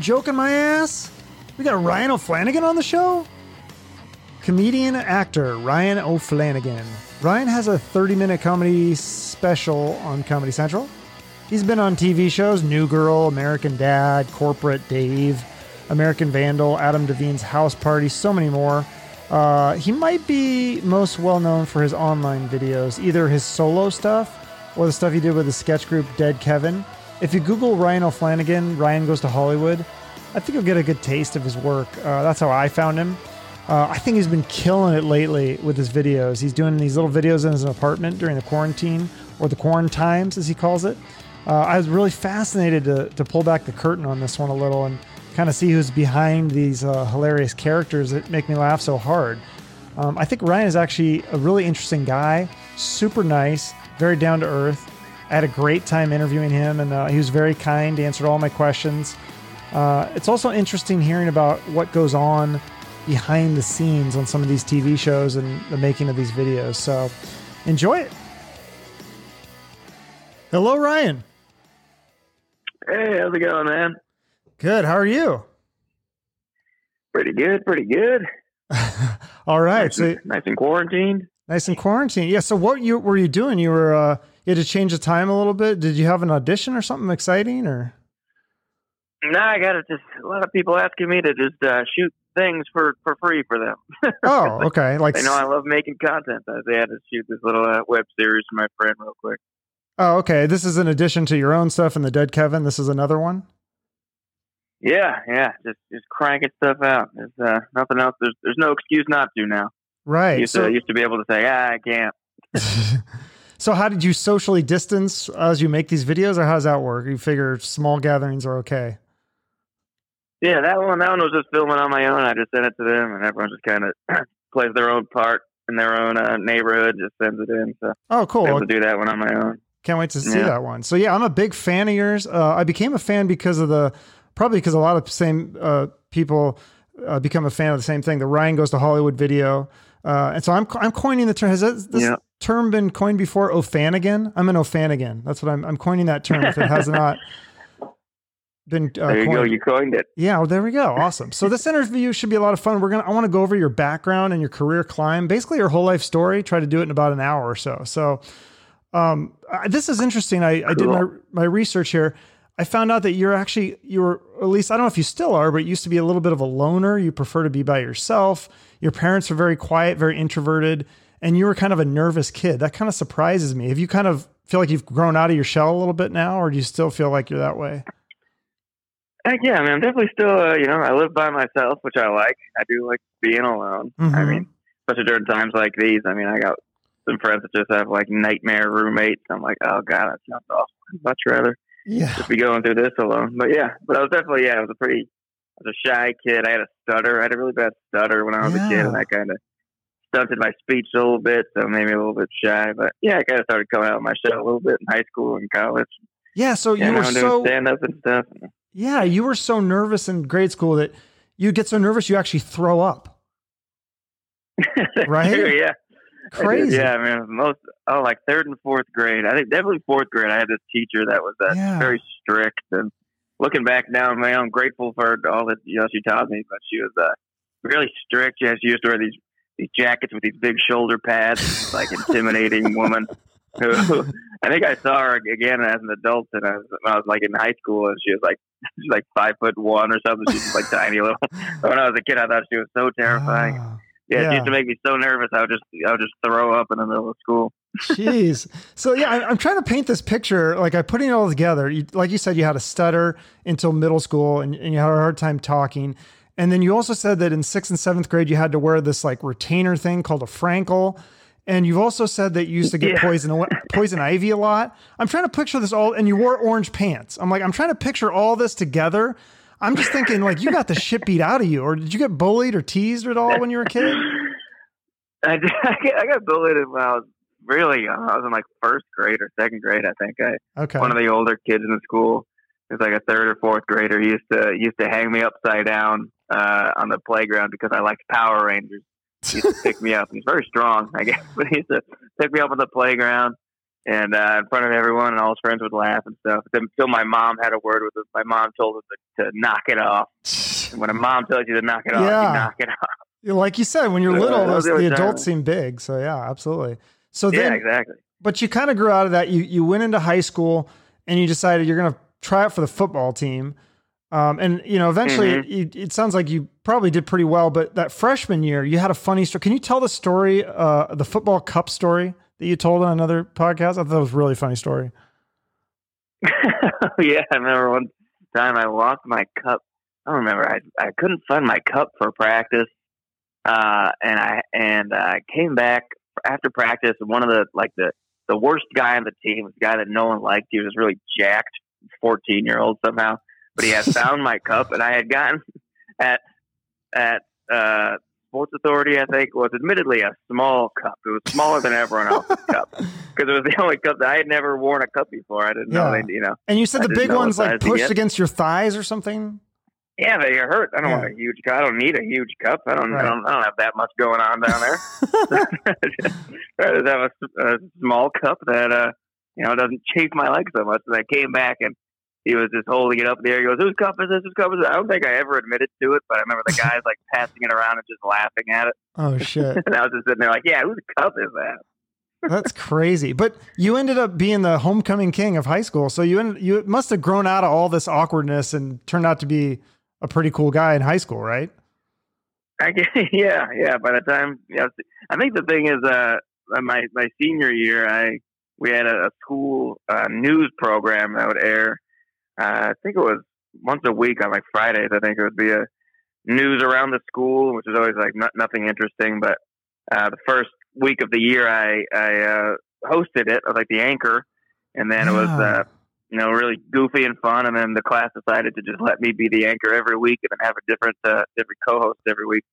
joking my ass? We got Ryan O'Flanagan on the show? Comedian actor Ryan O'Flanagan. Ryan has a 30 minute comedy special on Comedy Central. He's been on TV shows New Girl, American Dad, Corporate Dave, American Vandal, Adam Devine's House Party, so many more. Uh, he might be most well known for his online videos, either his solo stuff or the stuff he did with the sketch group Dead Kevin. If you Google Ryan O'Flanagan, Ryan Goes to Hollywood, I think you'll get a good taste of his work. Uh, that's how I found him. Uh, I think he's been killing it lately with his videos. He's doing these little videos in his apartment during the quarantine, or the quarantimes, as he calls it. Uh, I was really fascinated to, to pull back the curtain on this one a little and kind of see who's behind these uh, hilarious characters that make me laugh so hard. Um, I think Ryan is actually a really interesting guy, super nice, very down to earth. I had a great time interviewing him, and uh, he was very kind, answered all my questions. Uh, it's also interesting hearing about what goes on behind the scenes on some of these TV shows and the making of these videos. So enjoy it. Hello, Ryan. Hey, how's it going, man? Good. How are you? Pretty good, pretty good. All right. Nice, So nice and quarantined. nice in quarantine. Yeah. So what you were you doing? You were uh, you had to change the time a little bit. Did you have an audition or something exciting or? Nah, I got to just a lot of people asking me to just uh, shoot things for for free for them. Oh, okay. Like they know I love making content. I they had to shoot this little uh, web series for my friend real quick. oh, okay. This is in addition to your own stuff and the Dead Kevin. This is another one. Yeah, yeah, just just cranking stuff out. There's uh, nothing else. There's there's no excuse not to now. Right. used So, to used to be able to say, ah, I can't. so how did you socially distance as you make these videos, or how does that work? You figure small gatherings are okay. Yeah, that one that one was just filming on my own. I just sent it to them, and everyone just kind of plays their own part in their own uh, neighborhood. Just sends it in. So Oh, cool. able to do that one on my own. Can't wait to see Yeah. that one. So yeah, I'm a big fan of yours. Uh, I became a fan because of the probably because a lot of same uh, people uh, become a fan of the same thing. The Ryan goes to Hollywood video, uh, and so I'm I'm coining the term. Has this, this Yeah. Term been coined before? O'Fanagan. I'm an O'Fanagan. That's what I'm. I'm coining that term. If it has not been uh, There you go. coined. You coined it. Yeah, well, there we go. Awesome. So this interview should be a lot of fun. We're gonna I want to go over your background and your career climb, basically your whole life story. Try to do it in about an hour or so. So um, I- this is interesting. I, I did my my research here. I found out that you're actually you were at least I don't know if you still are, but you used to be a little bit of a loner. You prefer to be by yourself. Your parents were very quiet, very introverted, and you were kind of a nervous kid. That kind of surprises me. Have you kind of feel like you've grown out of your shell a little bit now, or do you still feel like you're that way? Heck yeah, I mean, I'm definitely still, uh, you know, I live by myself, which I like. I do like being alone. I Mhm. mean, especially during times like these. I mean, I got some friends that just have like nightmare roommates. I'm like, oh god, that sounds awful. I'd much rather Yeah. just be going through this alone. But yeah, but I was definitely, yeah, I was a pretty, I was a shy kid. I had a stutter. I had a really bad stutter when I was a kid, and that kind of stunted my speech a little bit, so me a little bit shy. But yeah, I kind of started coming out of my shell a little bit in high school and college. Yeah. So Yeah, you now were so stand up and stuff. Yeah, you were so nervous in grade school that you get so nervous you actually throw up. Right? True, yeah. Crazy. Yeah, I mean, most oh, like third and fourth grade. I think definitely fourth grade. I had this teacher that was uh, Yeah. very strict, and looking back now, man, I'm grateful for all that you know she taught me. But she was uh, really strict. Yeah, she used to wear these these jackets with these big shoulder pads, like intimidating woman. Who I think I saw her again as an adult, and I was, when I was like in high school, and she was like she's like five foot one or something. She's like tiny little. When I was a kid, I thought she was so terrifying. Ah, Yeah, Yeah. it used to make me so nervous. I would just I would just throw up in the middle of school. Jeez. So yeah, I- I'm trying to paint this picture. Like I'm putting it all together. You, like you said, you had a stutter until middle school, and, and you had a hard time talking. And then you also said that in sixth and seventh grade, you had to wear this like retainer thing called a Frankel. And you've also said that you used to get Yeah. poison poison ivy a lot. I'm trying to picture this all, and you wore orange pants. I'm like, I'm trying to picture all this together. I'm just thinking, like, you got the shit beat out of you, or did you get bullied or teased at all when you were a kid? I, did- I got- I got bullied when I was really young. I was in like first grade or second grade. I think I Okay. one of the older kids in the school. He was like a third or fourth grader. He used to he used to hang me upside down uh, on the playground because I liked Power Rangers. He used to pick me up. He's very strong, I guess, but he used to pick me up on the playground. and uh, in front of everyone, and all his friends would laugh and stuff. Until my mom had a word with him. My mom told him to, to knock it off. And when a mom tells you to knock it off, Yeah. you knock it off. Like you said, when you're Uh, little, those the adults seem big. So yeah, absolutely. So Yeah, exactly. but you kind of grew out of that. You you went into high school and you decided you're going to try out for the football team. Um, and you know, eventually, Mhm. it, it sounds like you probably did pretty well. But that freshman year, you had a funny story. Can you tell the story, uh, the football cup story that you told on another podcast? I thought it was a really funny story. yeah, I remember one time I lost my cup. I don't remember. I I couldn't find my cup for practice, uh, and I and I came back after practice. And one of the like the the worst guy on the team, was a guy that no one liked. He was really jacked fourteen year old somehow, but he had found my cup, and I had gotten at at uh, Sports Authority. I think was admittedly a small cup. It was smaller than everyone else's cup because it was the only cup that I had never worn a cup before. I didn't know they, you know. And you said I the big ones like pushed against your thighs or something. Yeah, they hurt. I don't Yeah. want a huge cup. I don't need a huge cup. I don't. Right. I don't. I don't have that much going on down there. I just have a, a small cup that uh, you know it doesn't chafe my legs so much. And I came back and he was just holding it up in the air. He goes, "Whose cup is this? Whose cup is it?" I don't think I ever admitted to it, but I remember the guys like passing it around and just laughing at it. oh shit. And I was just sitting there like, "Yeah, whose cup is that?" That's crazy. But you ended up being the homecoming king of high school. So you ended, you must have grown out of all this awkwardness and turned out to be a pretty cool guy in high school, right? I guess, yeah, yeah. By the time, yeah, I think the thing is, uh, my my senior year, I we had a, a school uh, news program that would air. Uh, I think it was once a week on like Fridays. I think it would be a news around the school, which is always like not, nothing interesting. But uh, the first week of the year, I I uh, hosted it. I was like the anchor, and then it was uh, you know really goofy and fun. And then the class decided to just let me be the anchor every week, and then have a different uh, different co-host every week.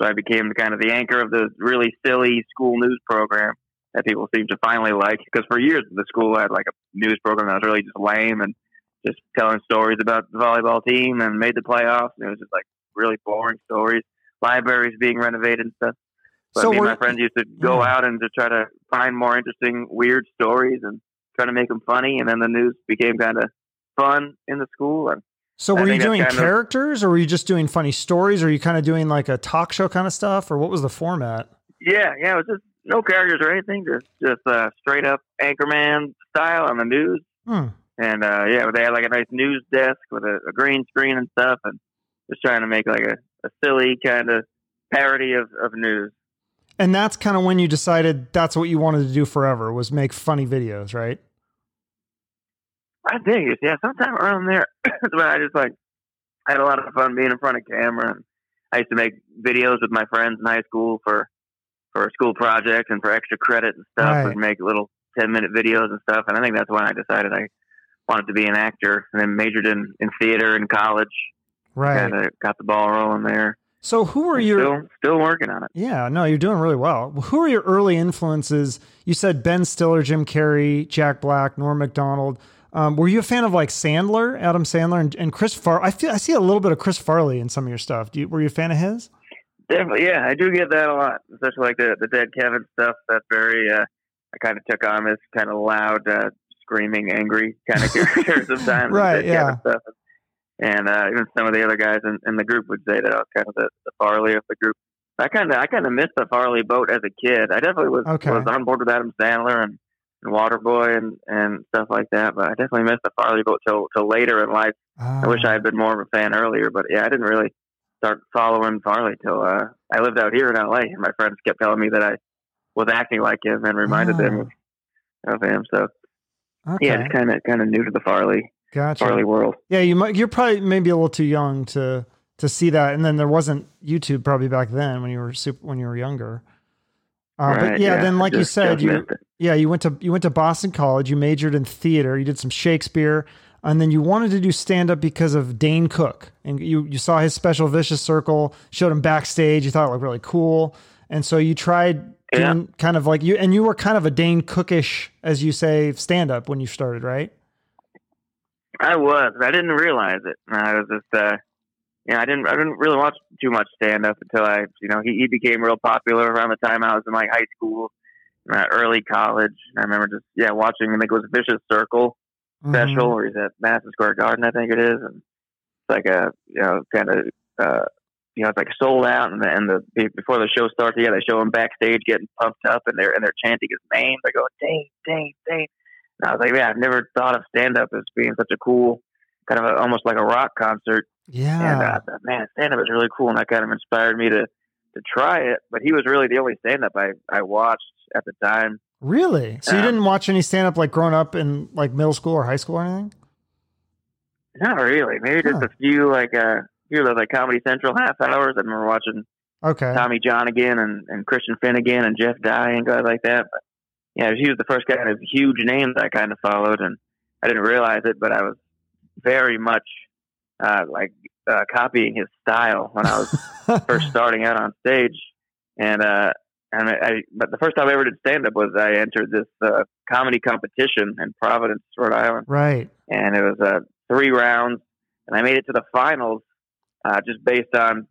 So I became kind of the anchor of the really silly school news program that people seem to finally like. Because for years the school had like a news program that was really just lame and just telling stories about the volleyball team and made the playoffs. And it was just like really boring stories. Libraries being renovated and stuff. But So me and my friends used to go out and to try to find more interesting, weird stories and try to make them funny. And then the news became kind of fun in the school. And So were you doing kind of- characters or were you just doing funny stories or you kind of doing like a talk show kind of stuff or what was the format? Yeah, yeah, it was just no characters or anything, just just uh, straight up anchorman style on the news. Hmm. And uh, yeah, they had like a nice news desk with a, a green screen and stuff, and just trying to make like a, a silly kind of parody of, of news. And that's kind of when you decided that's what you wanted to do forever was make funny videos, right? I think it's yeah, sometime around there. When I just like I had a lot of fun being in front of camera. And I used to make videos with my friends in high school for for school projects and for extra credit and stuff, Right. and make little ten minute videos and stuff. And I think that's when I decided I wanted to be an actor, and then majored in in theater in college. Right. Of got the ball rolling there. So who were your Still still working on it. Yeah, no, you're doing really well. Who are your early influences? You said Ben Stiller, Jim Carrey, Jack Black, Norm Macdonald. Um, were you a fan of like Sandler, Adam Sandler, and, and Chris Far? I feel I see a little bit of Chris Farley in some of your stuff. Do you, were you a fan of his? Definitely, yeah, I do get that a lot, especially like the the dead Kevin stuff. That's very. Uh, I kind of took on this kind of loud, uh, screaming, angry kind of character sometimes. Right, yeah. Kevin stuff. And uh, even some of the other guys in, in the group would say that I was kind of the, the Farley of the group. I kind of I kind of missed the Farley boat as a kid. I definitely was Okay. was on board with Adam Sandler and, and Waterboy and and stuff like that. But I definitely missed the Farley boat till till later in life. I wish I had been more of a fan earlier, but yeah, I didn't really start following Farley till uh, I lived out here in LA, and my friends kept telling me that I was acting like him and reminded them of, of him. So Ah, Okay, yeah, just kind of kind of new to the Farley gotcha. Farley world. Yeah, you might. You're probably maybe a little too young to to see that, and then there wasn't YouTube probably back then when you were super when you were younger. Uh, Right, but yeah, then like you said, you yeah you went to you went to Boston College. You majored in theater. You did some Shakespeare, and then you wanted to do stand up because of Dane Cook, and you you saw his special Vicious Circle, showed him backstage. You thought it looked really cool, and so you tried Yeah. doing kind of like you and you were kind of a Dane Cookish, as you say, stand up when you started, right? I was. I didn't realize it. I was just, uh, you know, I didn't, I didn't really watch too much stand up until I, you know, he, he became real popular around the time I was in like high school, uh, early college. I remember just yeah watching. I think it was Vicious Circle special, Mhm. where he's at Madison Square Garden, I think it is, and it's like a you know kind of uh, you know it's like sold out, and the, and the before the show starts, yeah, they show him backstage getting pumped up, and they're and they're chanting his name. They go Dane, Dane, Dane. And I was like, yeah, I've never thought of stand up as being such a cool kind of a, almost like a rock concert. Yeah. And uh, I thought, man, stand up is really cool, and that kind of inspired me to to try it. But he was really the only stand up I I watched at the time. Really? So you um, didn't watch any stand up like growing up in like middle school or high school or anything? Not really. Maybe just Huh. a few like uh few of like Comedy Central half hours. I remember watching Okay. Tommy Johnagin and, and Christian Finnegan and Jeff Dye and guys like that. But yeah, he was the first kind of huge names I kind of followed, and I didn't realize it, but I was very much uh, like uh, copying his style when I was first starting out on stage. And uh, and I, I but the first time I ever did stand up was I entered this uh, comedy competition in Providence, Rhode Island right. and it was uh, three rounds, and I made it to the finals uh, just based on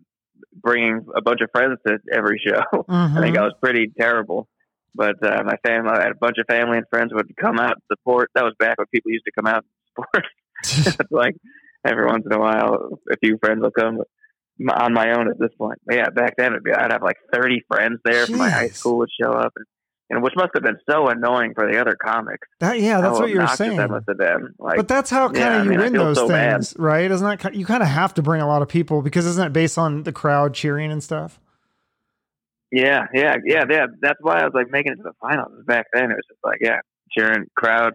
bringing a bunch of friends to every show. I think. I was pretty terrible, but uh, my family, I had a bunch of family and friends would come out and support. That was back when people used to come out and support. It's like every once in a while, a few friends will come. But on my own at this point, but yeah, back then it'd be I'd have like thirty friends there from my high school would show up, and, and which must have been so annoying for the other comics. that yeah, that's what you're saying. That must have been like but that's how kind yeah, of I you mean, win those so bad. things, right? Isn't that you kind of have to bring a lot of people because isn't it based on the crowd cheering and stuff? Yeah, yeah, yeah, yeah. That's why I was like making it to the finals back then. It was just like, yeah, cheering, crowd,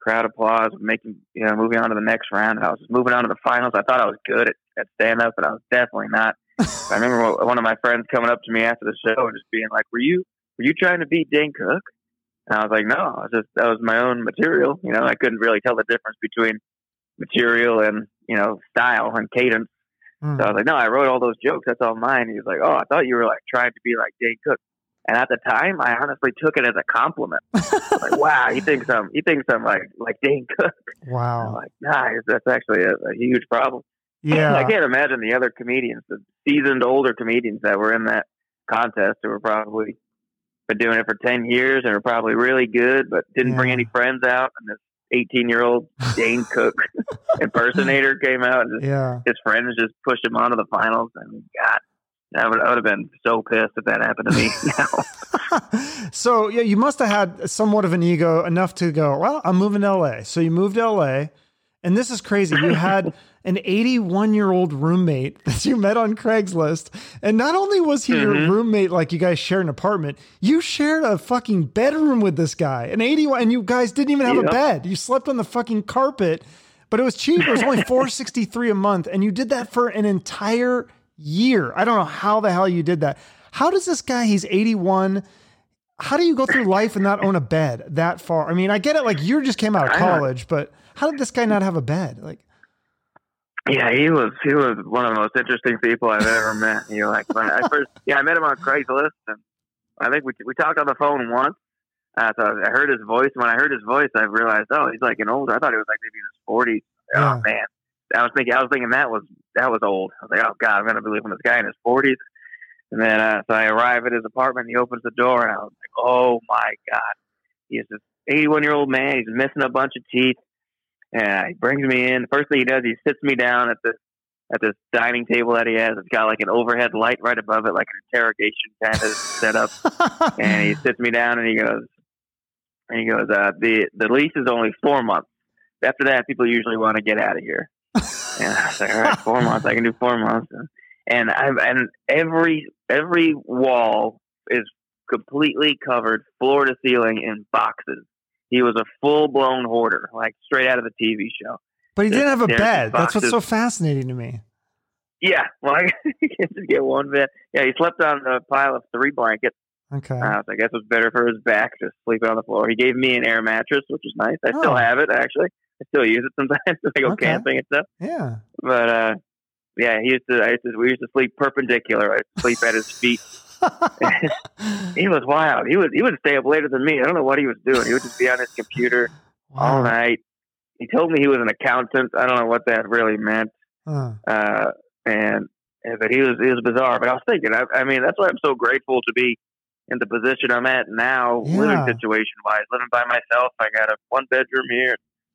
crowd applause, making, you know, moving on to the next round. I was moving on to the finals. I thought I was good at, at stand up, but I was definitely not. I remember one- of my friends coming up to me after the show and just being like, "Were you, were you trying to beat Dane Cook?" And I was like, "No, I was just that was my own material. You know, I couldn't really tell the difference between material and you know style and cadence." Hmm. So I was like, no, I wrote all those jokes. That's all mine. He was like, oh, I thought you were like trying to be like Dane Cook. And at the time, I honestly took it as a compliment. Like, wow, he thinks I'm, he thinks I'm like, like Dane Cook. I'm wow. like, nah, that's actually a, a huge problem. Yeah, I can't imagine the other comedians, the seasoned older comedians that were in that contest who were probably been doing it for 10 years and were probably really good, but didn't bring any friends out. And this 18 year old Dane Cook impersonator came out and just Yeah. his friends just pushed him on to the finals. I mean, God, I would, I would have been so pissed if that happened to me now. so yeah, you must have had somewhat of an ego enough to go, well, I'm moving to LA. So you moved to LA, and this is crazy. You had an 81 year old roommate that you met on Craigslist, and not only was he your Mhm. roommate, like you guys shared an apartment, you shared a fucking bedroom with this guy. An 81, and you guys didn't even have a bed. You slept on the fucking carpet, but it was cheap. It was only 463 a month, and you did that for an entire year. I don't know how the hell you did that. How does this guy? He's 81 how do you go through life and not own a bed that far? I mean, I get it. Like you just came out of college, but how did this guy not have a bed? Like, yeah, he was he was one of the most interesting people I've ever met. You know, like when I first, yeah, I met him on Craigslist, and I think we we talked on the phone once. Uh, so I heard his voice. When I heard his voice, I realized, oh, he's like an older. I thought he was like maybe in his forties. Yeah. Oh man, I was thinking, I was thinking that was that was old. I was like, oh god, I'm gonna be living with this guy in his forties. And then uh, so I arrive at his apartment. and He opens the door, and I was like, oh my god, he's this 81 year old man. He's missing a bunch of teeth. And he brings me in. The first thing he does, he sits me down at this at this dining table that he has. It's got like an overhead light right above it, like an interrogation kind of setup. And he sits me down and he goes, and he goes, uh, the the lease is only four months. After that, people usually want to get out of here. And I was like, all right, four months. I can do four months. And I and every every wall is completely covered, floor to ceiling, in boxes. He was a full blown hoarder, like straight out of the TV show. but he didn't have a bed. That's what's so fascinating to me. Yeah, well, I can't just get one bed. Yeah, he slept on a pile of three blankets. Okay. Uh, so I guess it was better for his back just sleeping on the floor. He gave me an air mattress, which is nice. I Oh. still have it actually. I still use it sometimes when I go Okay. camping and stuff. yeah. But uh, yeah, he used to. I used to. We used to sleep perpendicular. I sleep at his feet. he was wild. He was. He would stay up later than me. I don't know what he was doing. He would just be on his computer all night. He told me he was an accountant. I don't know what that really meant. Huh. Uh, and and- but he was he was bizarre. But I was thinking. I, I mean, that's why I'm so grateful to be in the position I'm at now, Yeah. living situation wise, living by myself. I got a one bedroom here,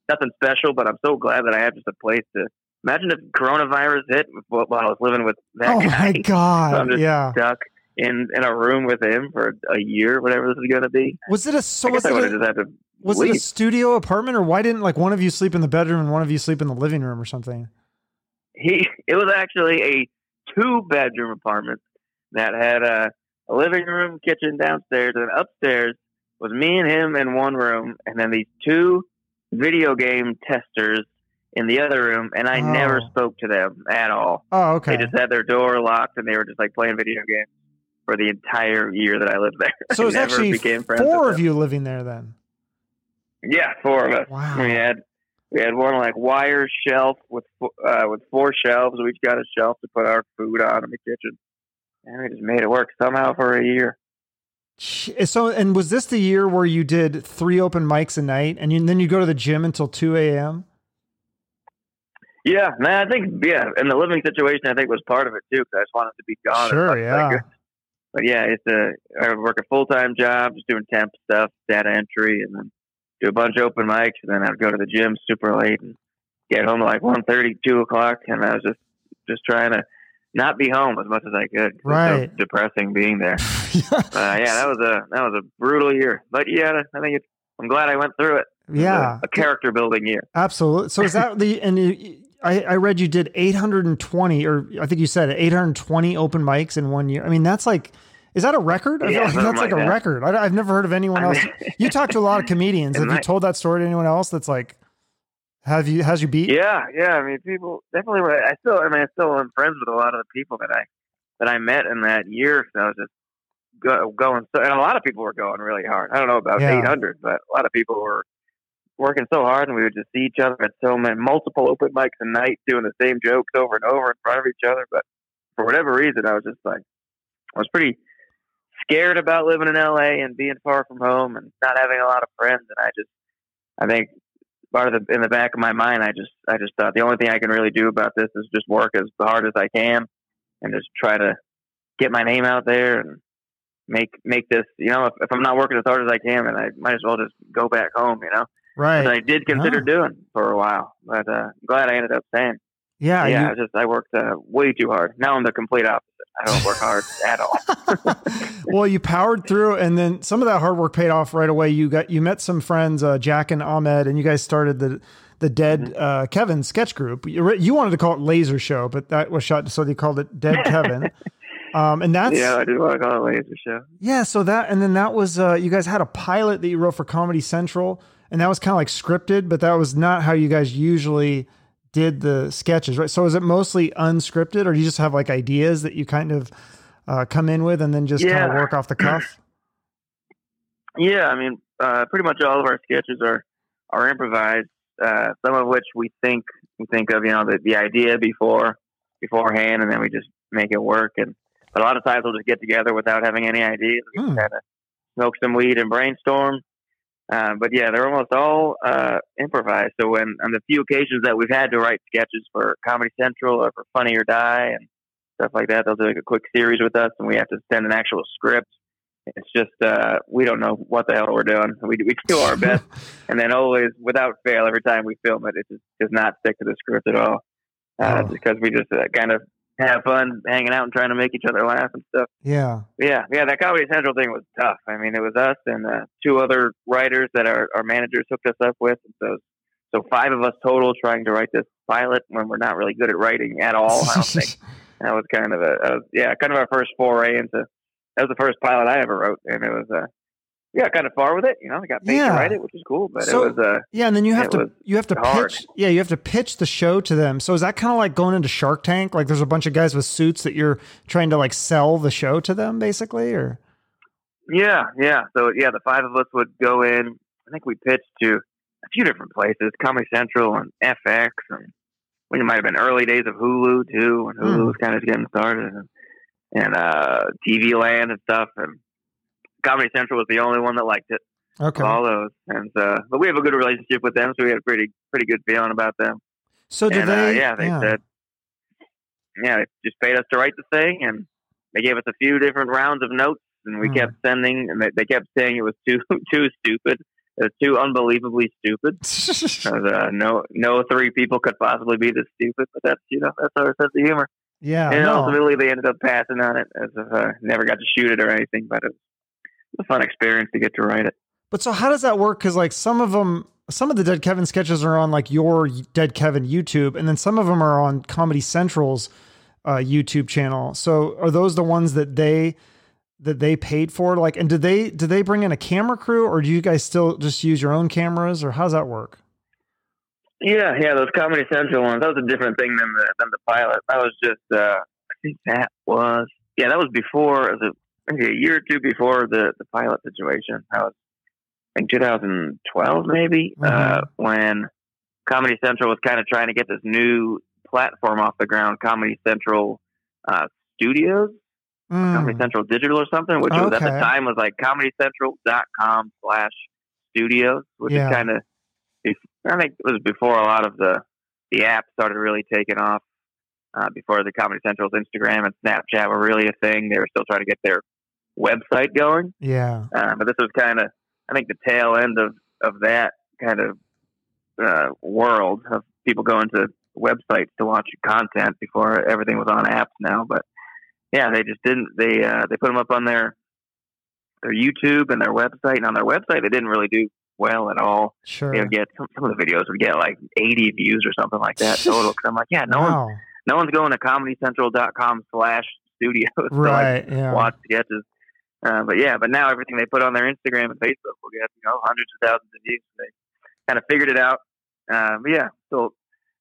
nothing special, but I'm so glad that I have just a place to. Imagine if coronavirus hit while I was living with that oh guy, my god! So I'm just yeah. stuck in in a room with him for a year, whatever this is going to be. Was it a so I was guess I it would a, have just had to was it a studio apartment or why didn't like one of you sleep in the bedroom and one of you sleep in the living room or something? he it was actually a two bedroom apartment that had a, a living room, kitchen downstairs, and upstairs was me and him in one room, and then these two video game testers in the other room, and I never Oh. spoke to them at all. Oh, okay. They just had their door locked, and they were just like playing video games for the entire year that I lived there. so it was never actually became friends four of you living there then. Yeah, four of us. Wow. We had we had one like wire shelf with uh, with four shelves. We each got a shelf to put our food on in the kitchen, and we just made it work somehow for a year. So, and was this the year where you did three open mics a night, and, you, and then you go to the gym until two a.m.? Yeah, man. I think yeah, and the living situation I think was part of it too. Because I just wanted to be gone. Sure, yeah. But yeah, it's a I work a full time job, just doing temp stuff, data entry, and then do a bunch of open mics, and then I'd go to the gym super late and get home at like one thirty, two o'clock, and I was just just trying to not be home as much as I could. 'cause It was Right. so depressing being there. Uh, yeah, that was a that was a brutal year. But yeah, I think it's, I'm glad I went through it. It yeah, a, a character building year. absolutely. So is that the and you, I, I read you did 820 or I think you said 820 open mics in one year. I mean, that's like. Is that a record? I feel Yeah, like that's like, like a record. I, have never heard of anyone else. you talk to a lot of comedians. Have you told that story to anyone else? That's like, have you How's you beat? Yeah, yeah. I mean, people definitely. were- I still, I mean, I still am friends with a lot of the people that I that I met in that year. So I was just go, going. So, and a lot of people were going really hard. I don't know about Yeah. 800, but a lot of people were working so hard, and we would just see each other at so many multiple open mics a night, doing the same jokes over and over in front of each other. But for whatever reason, I was just like, I was pretty scared about living in LA and being far from home and not having a lot of friends. And I just, I think part of the in the back of my mind, I just, I just thought the only thing I can really do about this is just work as hard as I can and just try to get my name out there and make make this. You know, if, if I'm not working as hard as I can, then I might as well just go back home. You know, Right. Which I did consider Ah. doing for a while, but uh, I'm glad I ended up staying. Yeah. yeah, you- I just I worked uh, way too hard. Now I'm the complete opposite. I don't work hard at all. well, you powered through, and then some of that hard work paid off right away. You got you met some friends, uh, Jack and Ahmed, and you guys started the the Dead Mm-hmm. uh, Kevin sketch group. You, you wanted to call it Laser Show, but that was shot, so they called it Dead Kevin. Um, and that's yeah, yeah. I did want to call it laser show. Yeah, so that and then that was uh, you guys had a pilot that you wrote for Comedy Central, and that was kind of like scripted, but that was not how you guys usually did the sketches, right? So is it mostly unscripted, or do you just have like ideas that you kind of uh, come in with and then just kind of work off the cuff? Yeah, I mean, uh, pretty much all of our sketches are are improvised. Uh, some of which we think we think of, you know, the, the idea before beforehand, and then we just make it work. And but a lot of times we'll just get together without having any ideas. We Hmm. kind of smoke some weed and brainstorm. Uh, but yeah, they're almost all uh, improvised. So when on the few occasions that we've had to write sketches for Comedy Central or for Funny or Die and stuff like that, they'll do like a quick series with us, and we have to send an actual script. It's just uh, we don't know what the hell we're doing. We we do our best, and then always without fail, every time we film it, it just does not stick to the script at all. Uh, Oh. Because we just uh, kind of have fun hanging out and trying to make each other laugh and stuff. Yeah. Yeah, yeah, that Comedy Central thing was tough. I mean, it was us and uh, two other writers that our, our managers hooked us up with. And so, so five of us total trying to write this pilot when we're not really good at writing at all. I don't think that was kind of a, a yeah, kind of our first foray into. That was the first pilot I ever wrote, and it was uh, yeah, kind of far with it. You know, I got paid Yeah. to write it, which was cool, but So- it was uh, Yeah, and then you have to you have to hard. pitch. Yeah, you have to pitch the show to them. So is that kind of like going into Shark Tank? Like there's a bunch of guys with suits that you're trying to like sell the show to them, basically, or Yeah, yeah. So yeah, the five of us would go in. I think we pitched to a few different places, Comedy Central and FX, and when it might have been early days of Hulu too, when Hulu Hmm. was kind of getting started, and, and uh, TV Land and stuff. And Comedy Central was the only one that liked it. okay. All those, and uh, but we have a good relationship with them, so we had a pretty pretty good feeling about them. So did and they? uh, yeah, they said, yeah, they just paid us to write the thing, and they gave us a few different rounds of notes and we Hmm. kept sending, and they, they kept saying it was too too stupid. It was too unbelievably stupid. Uh, no, no three people could possibly be this stupid. But that's you know that's our sense of humor. yeah, and no. ultimately, they ended up passing on it as if uh, never got to shoot it or anything. But it was a fun experience to get to write it. But so how does that work? Because like some of them, some of the Dead Kevin sketches are on like your Dead Kevin YouTube, and then some of them are on Comedy Central's uh, YouTube channel. So are those the ones that they that they paid for? Like, and did they did they bring in a camera crew, or do you guys still just use your own cameras, or how does that work? Yeah, yeah, those Comedy Central ones. That was a different thing than the than the pilot. That was just, uh, I think that was, yeah, that was before, it was maybe a year or two before the the pilot situation. That was, I think, 2012 maybe, uh, Mhm. when Comedy Central was kind of trying to get this new platform off the ground, Comedy Central uh, Studios, Comedy Mm. Central Digital or something, which was at the time was like comedycentral.com slash studios, which Yeah. is kind of, I think it was before a lot of the, the app started really taking off, uh, before the Comedy Central's Instagram and Snapchat were really a thing. They were still trying to get their website going. Yeah. Uh, but this was kind of, I think, the tail end of, of that kind of uh, world of people going to websites to watch content before everything was on apps now. But yeah, they just didn't. They uh, they put them up on their their YouTube and their website, and on their website they didn't really do well at all. Sure. They would get some, some of the videos would get like 80 views or something like that total. Because I'm like, yeah, no one wow. no one's going to comedycentral.com slash studios to like Yeah. watch sketches. Uh, but yeah, but now everything they put on their Instagram and Facebook will get you know hundreds of thousands of views. They kind of figured it out. Uh, but yeah, so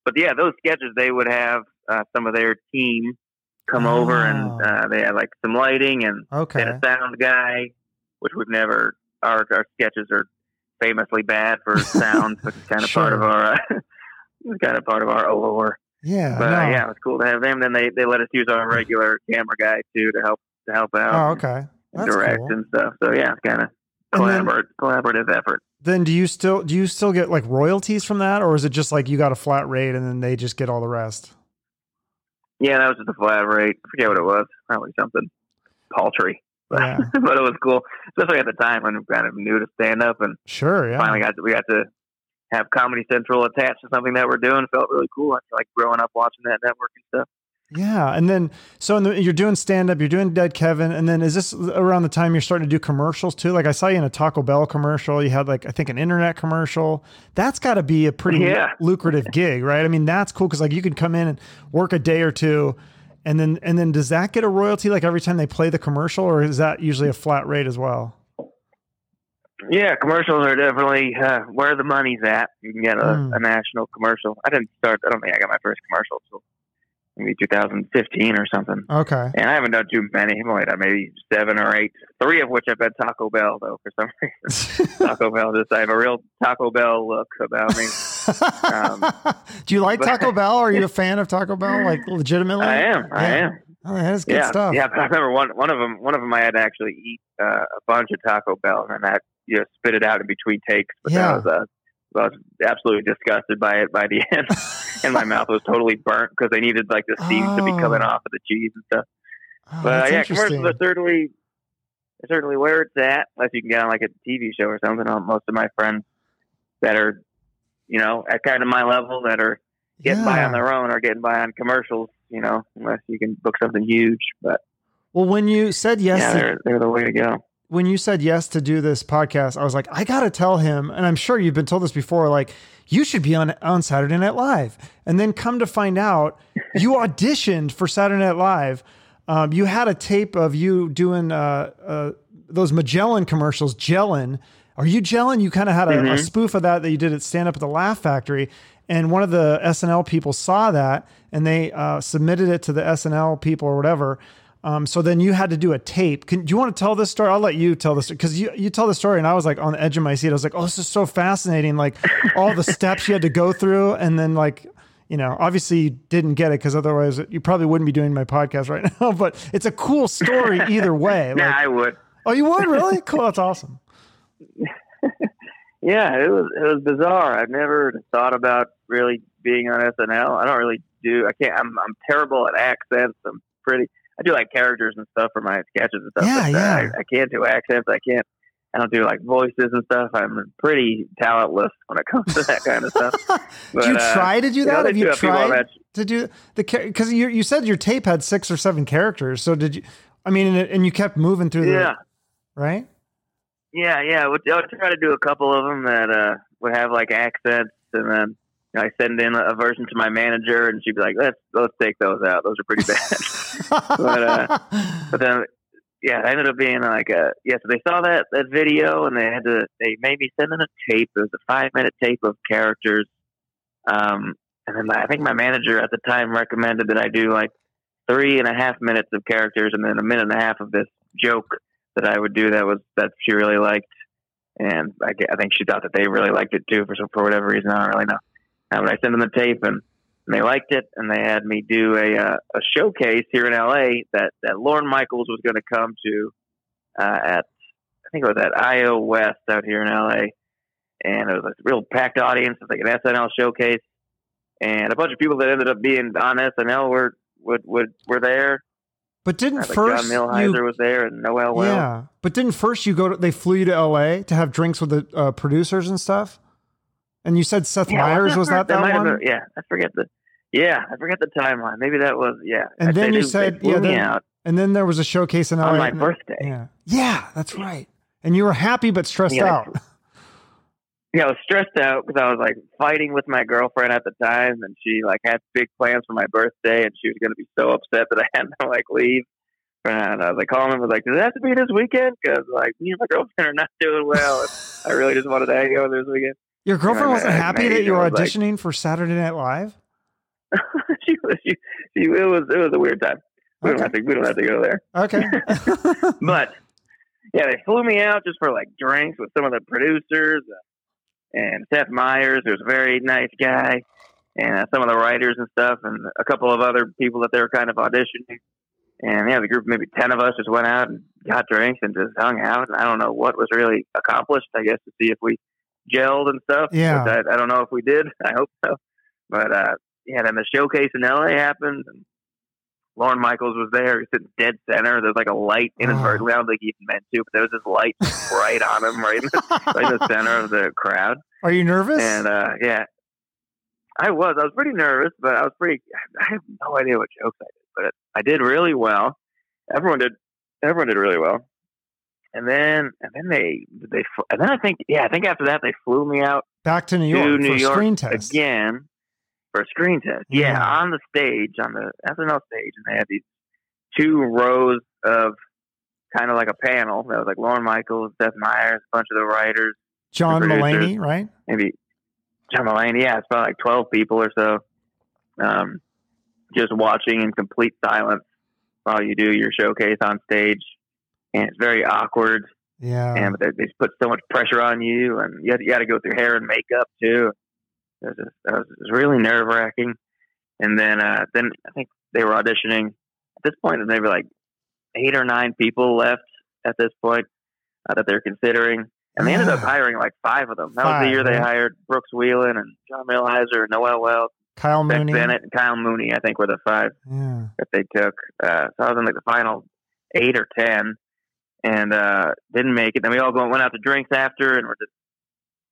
but yeah, those sketches they would have uh, some of their team come over Oh. and uh, they had like some lighting and Okay. a sound guy, which we've never our our sketches are famously bad for sound, which is kind of part of our uh, it's kind of part of our allure. Yeah. But no. uh, yeah, it was cool to have them. Then they, they let us use our regular camera guy too to help to help out. Oh, okay. And That's direct cool. and stuff. So yeah, it's kind of collaborative collaborative effort. Then do you still do you still get like royalties from that, or is it just like you got a flat rate and then they just get all the rest? Yeah, that was just a flat rate. I forget what it was. Probably something paltry. But, Yeah. but it was cool, especially at the time when we kind of new to stand up and Sure. Yeah. finally got to, we got to have Comedy Central attached to something that we're doing. Felt really cool. I feel like growing up watching that network and stuff. Yeah, and then so in the, you're doing stand up, you're doing Dead Kevin, and then is this around the time you're starting to do commercials too? Like I saw you in a Taco Bell commercial. You had like I think an internet commercial. That's got to be a pretty Yeah. lucrative gig, right? I mean, that's cool because like you could come in and work a day or two, and then and then does that get a royalty like every time they play the commercial, or is that usually a flat rate as well? Yeah, commercials are definitely uh, where the money's at. You can get a, Mm. a national commercial. I didn't start. I don't think I got my first commercial until maybe 2015 or something. Okay, And I haven't done too many. I've only done maybe seven or eight. Three of which I've been Taco Bell though. For some reason, Taco Bell. Just I have a real Taco Bell look about me. Um, do you like but- Taco Bell? Are you a fan of Taco Bell? Like legitimately? I am. I am. Oh, that is good yeah. stuff. Yeah. But I remember one one of them. One of them I had to actually eat uh, a bunch of Taco Bell, and that you know spit it out in between takes. But Yeah. that was uh, I was absolutely disgusted by it by the end, and my mouth was totally burnt because they needed like the steam to be coming Oh. off of the cheese and stuff. Oh, But uh, yeah, commercials are certainly certainly where it's at. Unless you can get on like a TV show or something. Most of my friends that are, you know, at kind of my level that are getting by on their own are getting by on commercials. You know, unless you can book something huge. But Well, when you said yes, yeah, to, they're they're the way to go. When you said yes to do this podcast, I was like, I got to tell him, and I'm sure you've been told this before, like you should be on on Saturday Night Live, and then come to find out, you auditioned for Saturday Night Live. Um, you had a tape of you doing uh, uh, those Magellan commercials, Jellin. Are you Jellin? You kind of had a, a Mhm. spoof of that that you did at Stand Up at the Laugh Factory. And one of the SNL people saw that and they uh, submitted it to the SNL people or whatever. Um, so then you had to do a tape. Can, do you want to tell this story? I'll let you tell this because you, you tell the story, and I was like on the edge of my seat. I was like, oh, this is so fascinating. Like all the steps you had to go through, and then like you know, obviously you didn't get it because otherwise you probably wouldn't be doing my podcast right now. But it's a cool story either way. Yeah, Like, I would. oh, you would really? Cool. That's awesome. Yeah, it was it was bizarre. I've never thought about really being on SNL. I don't really do. I can't. I'm I'm terrible at accents. I'm pretty. I do like characters and stuff for my sketches and stuff. Yeah, but, uh, yeah. I, I can't do accents. I can't. I don't do like voices and stuff. I'm pretty talentless when it comes to that kind of stuff. Did you But, uh, try to do you know, that? Have you have people on tried to do the because you you said your tape had six or seven characters. So did you? I mean, and, and you kept moving through the Yeah, right. yeah, yeah. I would, I would try to do a couple of them that uh, would have like accents, and then you I send in a version to my manager, and she'd be like, "Let's let's take those out. Those are pretty bad." But, uh, but then yeah, it ended up being like a yeah. So they saw that that video and they had to they made me send in a tape. It was a five minute tape of characters. Um, and then I think my manager at the time recommended that I do like three and a half minutes of characters and then a minute and a half of this joke that I would do that was that she really liked. And I, I think she thought that they really liked it too for some for whatever reason. I don't really know. Uh, but I sent them the tape and and they liked it, and they had me do a uh, a showcase here in LA that that Lorne Michaels was going to come to uh, at I think it was at IO West out here in LA, and it was a real packed audience. It was like an SNL showcase, and a bunch of people that ended up being on SNL were would would were there. But didn't Like first John Milhiser you, was there, and Noel Well. yeah, but didn't first you go to they flew you to L.A. to have drinks with the uh, producers and stuff, and you said Seth Yeah, Meyers was that that have one? been- yeah, I forget the. Yeah, I forget the timeline. Maybe that was yeah. And I- then you said- yeah, then- And then there was a showcase in L.A. on my and- birthday. Yeah, yeah, that's right. And you were happy but stressed Yeah. out. yeah, I was stressed out because I was like fighting with my girlfriend at the time, and she like had big plans for my birthday, and she was going to be so upset that I had to like leave. And I was like calling him, was like, "Does it have to be this weekend?" Because like me and my girlfriend are not doing well. And I really just wanted to hang out this weekend. Your girlfriend wasn't happy that you were was like- auditioning for Saturday Night Live. she was, she, she, it was, it was a weird time. We don't have to, we don't have to go there. Okay. But yeah, they flew me out just for like drinks with some of the producers uh, and Seth Meyers, who's a very nice guy, and uh, some of the writers and stuff, and a couple of other people that they were kind of auditioning. And yeah, the group, maybe ten of us, just went out and got drinks and just hung out. And I don't know what was really accomplished. I guess to see if we gelled and stuff. Yeah. I, I don't know if we did. I hope so. But uh, yeah, then the showcase in LA happened. And Lorne Michaels was there. He's sitting dead center. There's like a light in his heart. I don't think he even meant to, but there was this light right on him, right in the, right in the center of the crowd. Are you nervous? And uh, yeah, I was. I was pretty nervous, but I was pretty. I have no idea what jokes I did, but I did really well. Everyone did. Everyone did really well. And then, and then they, they, and then I think, yeah, I think after that they flew me out Back to New to York New for a York screen test. again for a screen test. Yeah, Yeah. on the stage, on the SNL stage, and they had these two rows of kind of like a panel. That was like Lorne Michaels, Seth Meyers, a bunch of the writers, John the. Mulaney, right? maybe John Mulaney. Yeah, it's about like twelve people or so, um, just watching in complete silence while you do your showcase on stage, and it's very awkward. Yeah. and they, they put so much pressure on you, and you had, you had to go through hair and makeup too. It was, just, it was, it was really nerve wracking. And then, uh, then I think they were auditioning. At this point, there's maybe like eight or nine people left at this point uh, that they're considering, and they ended up hiring like five of them. That was the year they right? hired Brooks Wheelan and John Milhiser, Noel Wells, Kyle Mooney. Bennett, and Kyle Mooney. I think were the five Yeah. that they took. Uh, so I was in like the final eight or ten, and uh, didn't make it. Then we all went out to drinks after, and we're just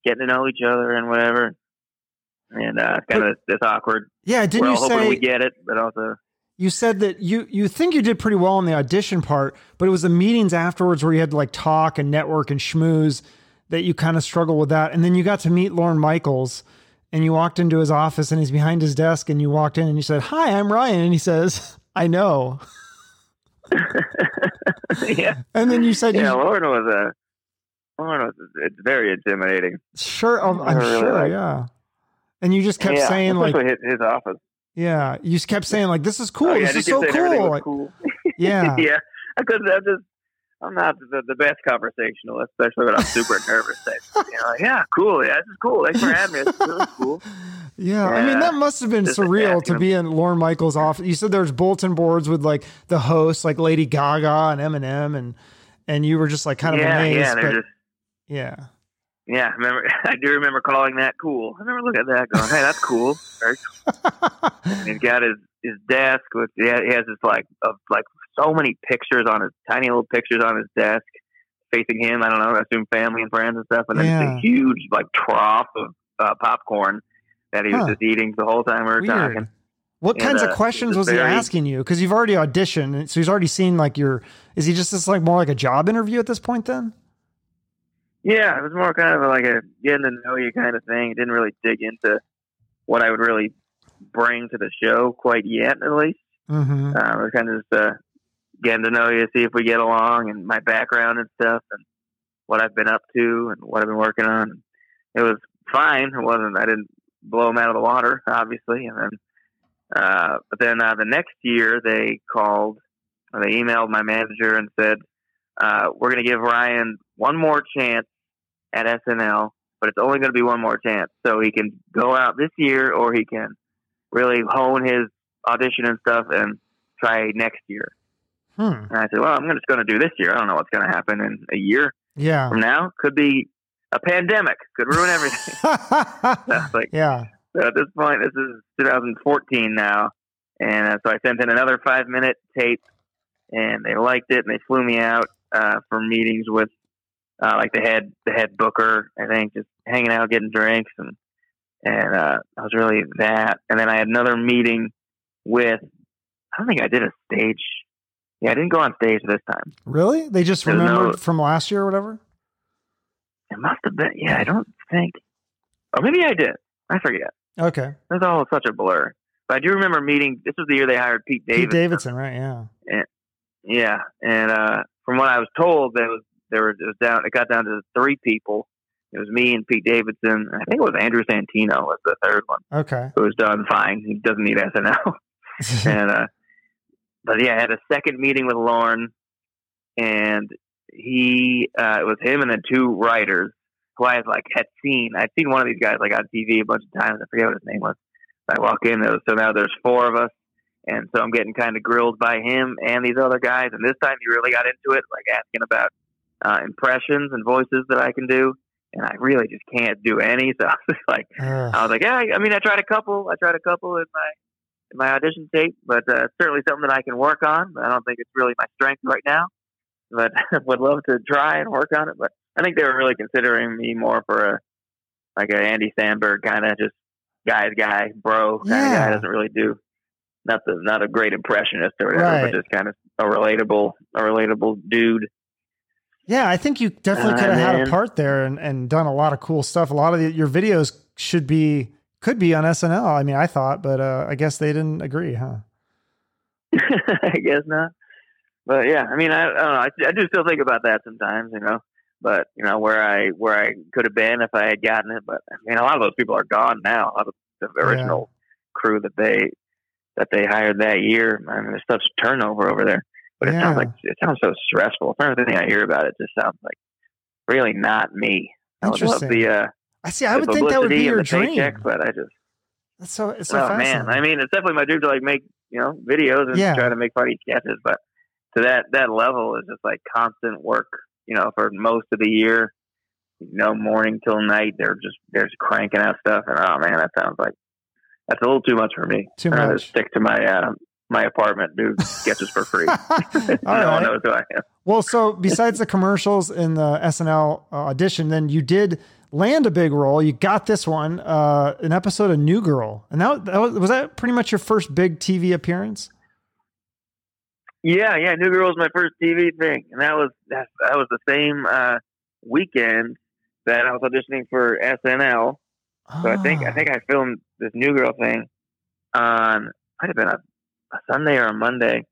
getting to know each other and whatever. And uh, it's kind of this, awkward. Yeah. Didn't you say we get it, but also you said that you you think you did pretty well in the audition part, but it was the meetings afterwards where you had to like talk and network and schmooze that you kind of struggled with that. And then you got to meet Lorne Michaels and you walked into his office and he's behind his desk and you walked in and you said, Hi, I'm Ryan. And he says, I know. yeah, And then you said, yeah. you, Lorne was a Lorne was it's very intimidating. Sure. I'm, I'm really sure. like- yeah. And you just kept yeah, saying, like, his, his office. yeah, you just kept saying, like, this is oh, cool. Oh, yeah, this is so kept saying everything cool. Like, cool. yeah. yeah, I couldn't. I just. I'm not the, the best conversationalist, especially when I'm super nervous. You know, like, yeah, cool. Yeah, this is cool. Thanks for having me. This is really cool. Yeah, I mean that must have been Just surreal to be in Lorne Michaels' office. You said there's bulletin boards with like the hosts, like Lady Gaga and Eminem, and and you were just like kind of yeah, amazed. yeah, but just yeah, Yeah, I remember. I do remember calling that cool. I remember looking at that, going, "Hey, that's cool." And he's got his his desk with yeah, he has this like of like so many pictures on his tiny little pictures on his desk facing him. I don't know, I assume family and friends and stuff, and then Yeah. a huge like trough of uh, popcorn that he was just eating the whole time we were Weird. talking. What And, kinds uh, of questions was was he asking you? Because you've already auditioned, so he's already seen like your. Is he just this like more like a job interview at this point? Then. Yeah, it was more kind of like a getting to know you kind of thing. It didn't really dig into what I would really bring to the show quite yet, at least. Mm-hmm. Uh, we're kind of just uh, getting to know you, see if we get along, and my background and stuff, and what I've been up to, and what I've been working on. It was fine. It wasn't. I didn't blow them out of the water, obviously. And then, uh, but then uh, the next year they called, they emailed my manager and said, uh, "We're going to give Ryan one more chance at SNL, but it's only going to be one more chance. So he can go out this year, or he can really hone his audition and stuff and try next year." Hmm. And I said, "Well, I'm just going to do this year. I don't know what's going to happen in a year Yeah. from now. Could be a pandemic. Could ruin everything." That's like yeah. so at this point, this is 2014 now, and uh, so I sent in another five minute tape, and they liked it, and they flew me out uh, for meetings with uh, like the head the head booker. I think just hanging out, getting drinks, and and uh, I was really that. And then I had another meeting with. I don't think I did a stage. Yeah, I didn't go on stage this time. Really? They just There's no- remembered from last year or whatever. It must have been. Yeah, I don't think. Or maybe I did. I forget. Okay. It was all such a blur. But I do remember meeting. This was the year they hired Pete Davidson. Pete Davidson, right? Yeah. Yeah, and uh, from what I was told, there was there was it was down. It got down to three people. It was me and Pete Davidson. I think it was Andrew Santino was the third one Okay. who was done fine. He doesn't need SNL. and uh, but yeah, I had a second meeting with Lorne, and he uh, it was him and then two writers who I like had seen. I'd seen one of these guys like on TV a bunch of times. I forget what his name was. I walk in, there was, so now there's four of us, and so I'm getting kind of grilled by him and these other guys. And this time he really got into it, like asking about uh, impressions and voices that I can do. And I really just can't do any. So I was like, Ugh. I was like, yeah, I mean, I tried a couple. I tried a couple in my in my audition tape, but uh, certainly something that I can work on. I don't think it's really my strength right now, but would love to try and work on it. But I think they were really considering me more for a like a Andy Samberg kind of just guy's guy, bro kind of Yeah. guy. Doesn't really do not the not a great impressionist or whatever, Right. but just kind of a relatable a relatable dude. Yeah, I think you definitely Uh, could have had a part there and, and done a lot of cool stuff. A lot of the, your videos should be could be on SNL. I mean, I thought, but uh, I guess they didn't agree, huh? I guess not. But yeah, I mean, I, I don't know. I, I do still think about that sometimes, you know. But you know where I where I could have been if I had gotten it. But I mean, a lot of those people are gone now. A lot of the original crew that they that they hired that year. I mean, there's such turnover over there. But it Yeah. sounds like it sounds so stressful. From everything I hear about it, just sounds like really not me. I would love the uh, I see. I would think that would be your dream. paycheck, but I just That's so it's so oh fascinating. man, I mean, it's definitely my dream to like make you know videos and Yeah. try to make funny sketches, but to that that level is just like constant work. You know, for most of the year, you know, morning till night, they're just they're just cranking out stuff, and oh man, that sounds like that's a little too much for me. Too much. stick to my uh, my apartment, do sketches for free. All no right. one knows who I am. Well, so besides the commercials in the SNL uh, audition, then you did land a big role. You got this one, uh, an episode of New Girl, and that, that was, was that pretty much your first big TV appearance. Yeah, yeah. New Girl was my first TV thing, and that was that, that was the same uh, weekend that I was auditioning for SNL. So I think I Ah. think I filmed this New Girl thing on might have been a, a Sunday or a Monday.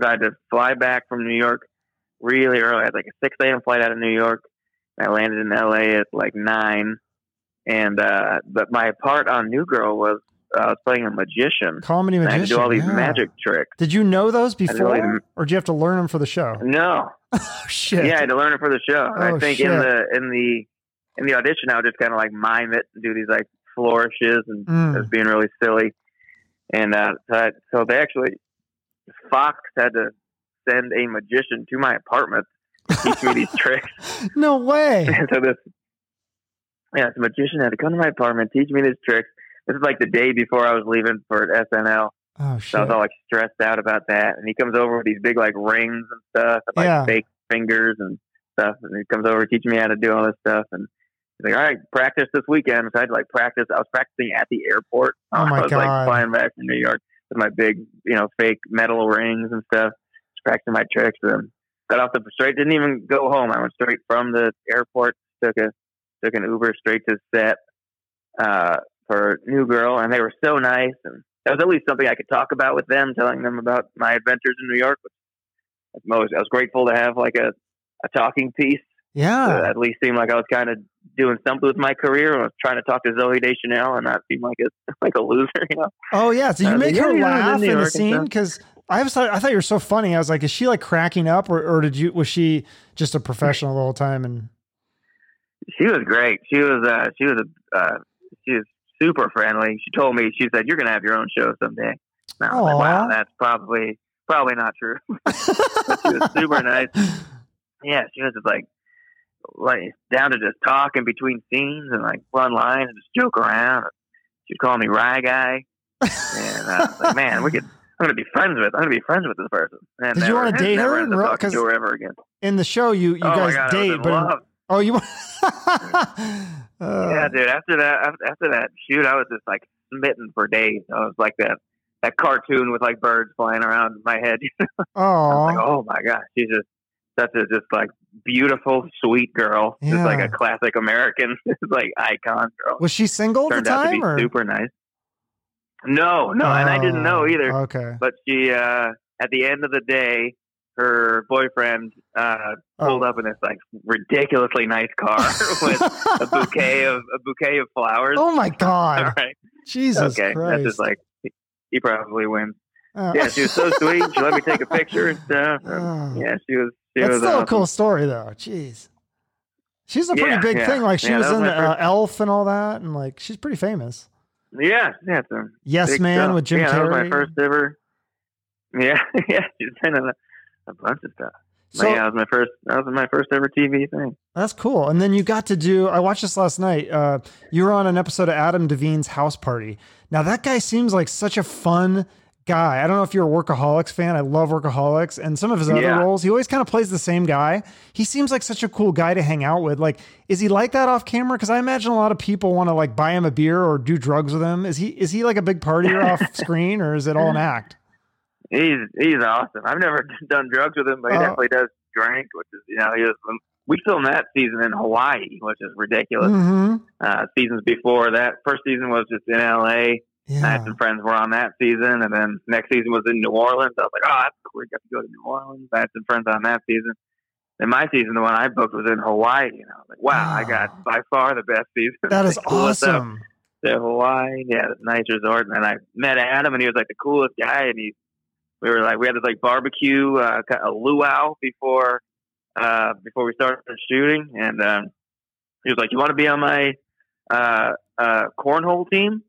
So I had to fly back from New York really early. I had like a six a.m. flight out of New York. I landed in L.A. at like nine, and uh, but my part on New Girl was uh, I was playing a magician. comedy And I had to do all these yeah. magic tricks. Did you know those before, or did you have to learn them for the show? No, Oh shit! Yeah, I had to learn it for the show. Oh, I think shit. in the in the in the audition, I would just kind of like mime it and do these like flourishes and Mm. just being really silly. And uh, so, I, so they actually Fox had to send a magician to my apartment teach me these tricks. no way. So this yeah, this magician had to come to my apartment, teach me these tricks. This is like the day before I was leaving for SNL. Oh shit! So I was all like stressed out about that. And he comes over with these big like rings and stuff, and like Yeah. fake fingers and stuff. And he comes over teaching me how to do all this stuff. And he's like, "All right, practice this weekend." So I had to like practice. I was practicing at the airport. Oh, my I was God. like flying back from New York with my big, you know, fake metal rings and stuff. Just practicing my tricks. And got off the straight. Didn't even go home. I went straight from the airport. Took a took an Uber straight to set uh, for New Girl, and they were so nice. And that was at least something I could talk about with them, telling them about my adventures in New York. Which I was, I was grateful to have like a, a talking piece. yeah. To at least seemed like I was kind of doing something with my career. I was trying to talk to Zooey Deschanel and not seem like a like a loser. You know? Oh yeah. So you Uh, make her yeah, I in laugh in the scene because I was thought I thought you were so funny. I was like, is she like cracking up or, or did you was she just a professional the whole time? And She was great. She was uh, she was a uh, she was super friendly. She told me she said you're gonna have your own show someday. And I was like, wow, that's probably probably not true. she was super nice. Yeah, she was just like like down to just talk in between scenes and like fun lines and just joke around. She'd call me Rye Guy, and I was like, man, we could. I'm gonna be friends with. I'm gonna be friends with this person. And Did you wanna date her in up real- talking 'cause- to her ever again? in the show, you you oh guys God, date, but love. oh you. uh, yeah, dude. After that, after that shoot, I was just like smitten for days. I was like that that cartoon with like birds flying around in my head. Oh, like, oh my gosh, she's just such a just like beautiful, sweet girl. Just like a classic American, like icon girl. was she single at Turned the out to time be or? super nice. No, no, and I didn't know Oh, either. Okay. But she, uh, at the end of the day, her boyfriend uh, pulled Oh. up in this like ridiculously nice car with a bouquet of a bouquet of flowers. Oh my god! right. Jesus okay. Christ! That's just like he probably wins. Uh, Yeah, she was so sweet. She let me take a picture and stuff. Oh. Yeah, she was. She That's was still a cool story, though. Jeez, she's a pretty Yeah, big yeah. thing. Like she Yeah, was was in my uh, Elf and all that, and like she's pretty famous. Yeah, yeah. Yes Man stuff. with Jim yeah, Carrey. that was my first ever. Yeah, yeah. She's been in a, a bunch of stuff. So yeah, that was my first. That was my first ever TV thing. that's cool. And then you got to do. I watched this last night. Uh, you were on an episode of Adam Devine's House Party. Now that guy seems like such a fun guy. I don't know if you're a Workaholics fan. I love Workaholics, and some of his other Yeah. roles, he always kind of plays the same guy. He seems like such a cool guy to hang out with. Like, is he like that off camera? Because I imagine a lot of people want to like buy him a beer or do drugs with him. Is he is he like a big partier off screen, or is it all an act? He's he's awesome. I've never done drugs with him, but he Oh. definitely does drink, which is you know he was. We filmed that season in Hawaii, which is ridiculous. hmm Uh, seasons before that, first season was just in L.A. I Yeah. had some friends were on that season, and then next season was in New Orleans. I was like, oh, that's cool. We got to go to New Orleans. I had some friends on that season. And my season, the one I booked, was in Hawaii. And I was like, wow, I got by far the best season. That is The awesome. to Hawaii. Yeah, a nice resort. And I met Adam, and he was like the coolest guy. And he, we were like, we had this like barbecue, uh, of luau before, uh, before we started shooting. And um, he was like, "You want to be on my uh, uh, cornhole team?"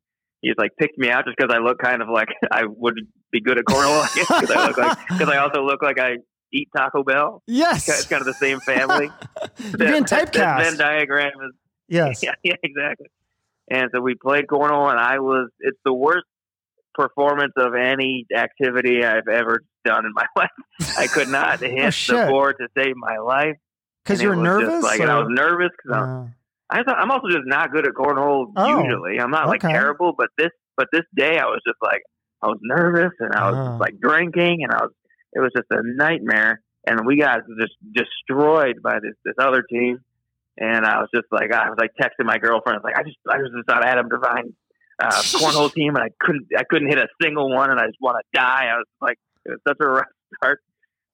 He's like picked me out just because I look kind of like I would be good at cornhole. Because I look like because I also look like I eat Taco Bell. Yes, it's kind of the same family. You're being that Venn diagram is Yes. yeah, yeah, exactly. And so we played cornhole, and I was. It's the worst performance of any activity I've ever done in my life. I could not hit the Oh, shit. board to save my life. Because you're nervous. Like, and I was nervous because Uh, I thought I'm also just not good at cornhole Oh, usually. I'm not like okay. terrible, but this but this day I was just like I was nervous and I was Oh. like drinking and I was it was just a nightmare. And we got just destroyed by this this other team. And I was just like I was like texting my girlfriend. I was like I just I was just on Adam Devine uh, cornhole team and I couldn't I couldn't hit a single one and I just want to die. I was like it was such a rough start.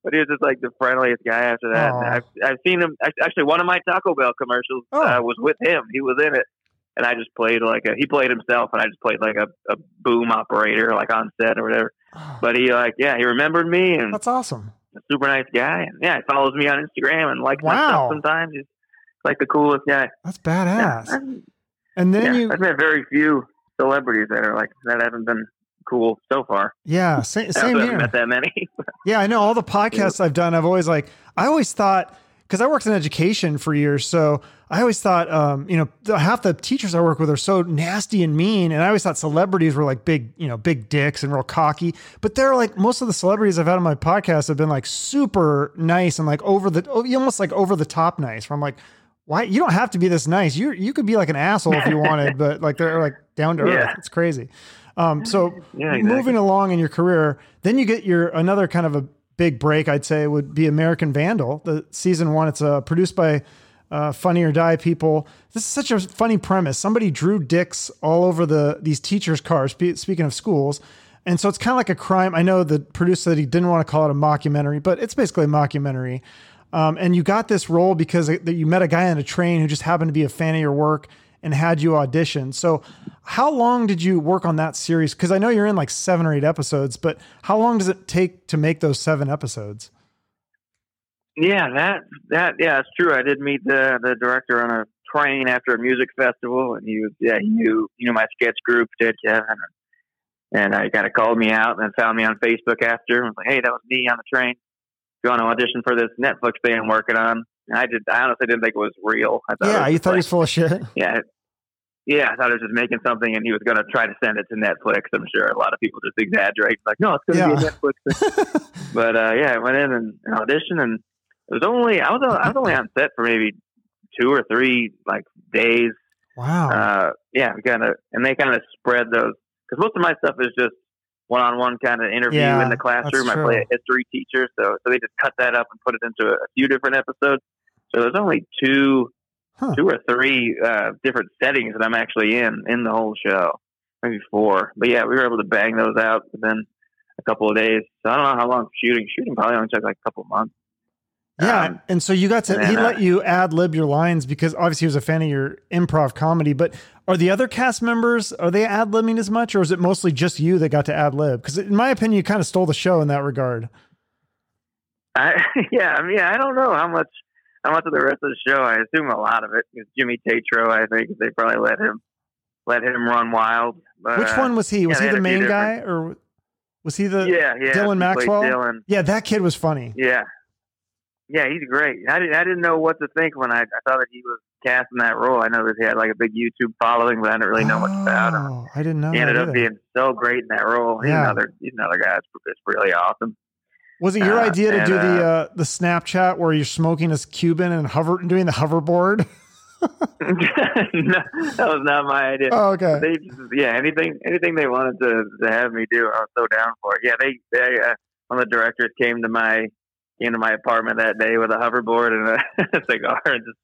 But he was just like the friendliest guy after that. I've, I've seen him. Actually, one of my Taco Bell commercials Oh. uh, was with him. He was in it, and I just played like a. He played himself, and I just played like a, a boom operator, like on set or whatever. oh, But he like, yeah, he remembered me and that's awesome. a super nice guy, and yeah, he follows me on Instagram and likes my stuff sometimes. He's like the coolest guy. That's badass. I've- And then yeah, you, I've met very few celebrities that are like that haven't been cool so far. yeah, same, same here. met that many. Yeah, I know all the podcasts I've done. I've always like, I always thought because I worked in education for years, so I always thought, um, you know, half the teachers I work with are so nasty and mean, and I always thought celebrities were like big, you know, big dicks and real cocky. But they're like most of the celebrities I've had on my podcast have been like super nice and like over the, almost like over the top nice. Where I'm like, why you don't have to be this nice. You you could be like an asshole if you wanted, but like they're like down to earth. Yeah. It's crazy. Um, so Yeah, exactly. moving along in your career, then you get your another kind of a big break. I'd say would be American Vandal, the season one. It's uh, produced by uh, Funny or Die people. This is such a funny premise. Somebody drew dicks all over the these teachers' cars. Speaking of schools. And so it's kind of like a crime. I know the producer said he didn't want to call it a mockumentary, but it's basically a mockumentary. Um, and you got this role because that you met a guy on a train who just happened to be a fan of your work and had you audition. So, how long did you work on that series? Because I know you're in like seven or eight episodes, but how long does it take to make those seven episodes? Yeah, that that yeah, it's true. I did meet the the director on a train after a music festival, and he was yeah, he knew you know my sketch group Dead Kevin, and I kind of called me out and found me on Facebook after. and was like, hey, that was me on the train. going to audition for this Netflix thing I'm working on? I did. I honestly didn't think it was real. I thought Yeah, you thought he was full of shit. yeah. Yeah, I thought he was just making something, and he was going to try to send it to Netflix. I'm sure a lot of people just exaggerate, like, no, it's going to be a Netflix thing. but uh, yeah, I went in and, and auditioned, and it was only I was I was only on set for maybe two or three like days. Wow. Uh, yeah, kind of, and they kind of spread those because most of my stuff is just one-on-one kind of interview Yeah, in the classroom. I play a history teacher, so so they just cut that up and put it into a, a few different episodes. So there's only two Huh. two or three uh, different settings that I'm actually in in the whole show, maybe four. But yeah, we were able to bang those out within a couple of days. So I don't know how long shooting. Shooting probably only took like a couple of months. Yeah, Um, and so you got to he then, let uh, you ad lib your lines because obviously he was a fan of your improv comedy. But are the other cast members are they ad libbing as much, or is it mostly just you that got to ad lib? Because in my opinion, you kind of stole the show in that regard. I, yeah, I mean, I don't know how much how much of the rest of the show. I assume a lot of it. Jimmy Tatro. I think they probably let him let him run wild. But, Which one was he? Was yeah, he the had a few main guy, or was he the? yeah, yeah, Dylan Maxwell? Dylan. Yeah, that kid was funny. Yeah, yeah, he's great. I didn't I didn't know what to think when I, I thought that he was cast in that role. I know that he had like a big YouTube following, but I didn't really know much about him. Oh, I didn't know. He ended up either. being so great in that role. He's Yeah. another he's another guy that's, that's really awesome. Was it your uh, idea to and, do the uh, uh, the Snapchat where you're smoking as Cuban and hover doing the hoverboard? no, that was not my idea. oh, okay. they just, yeah anything anything they wanted to, to have me do I was so down for it. Yeah, they they uh, one of the directors came to my came to my apartment that day with a hoverboard and a, cigar and just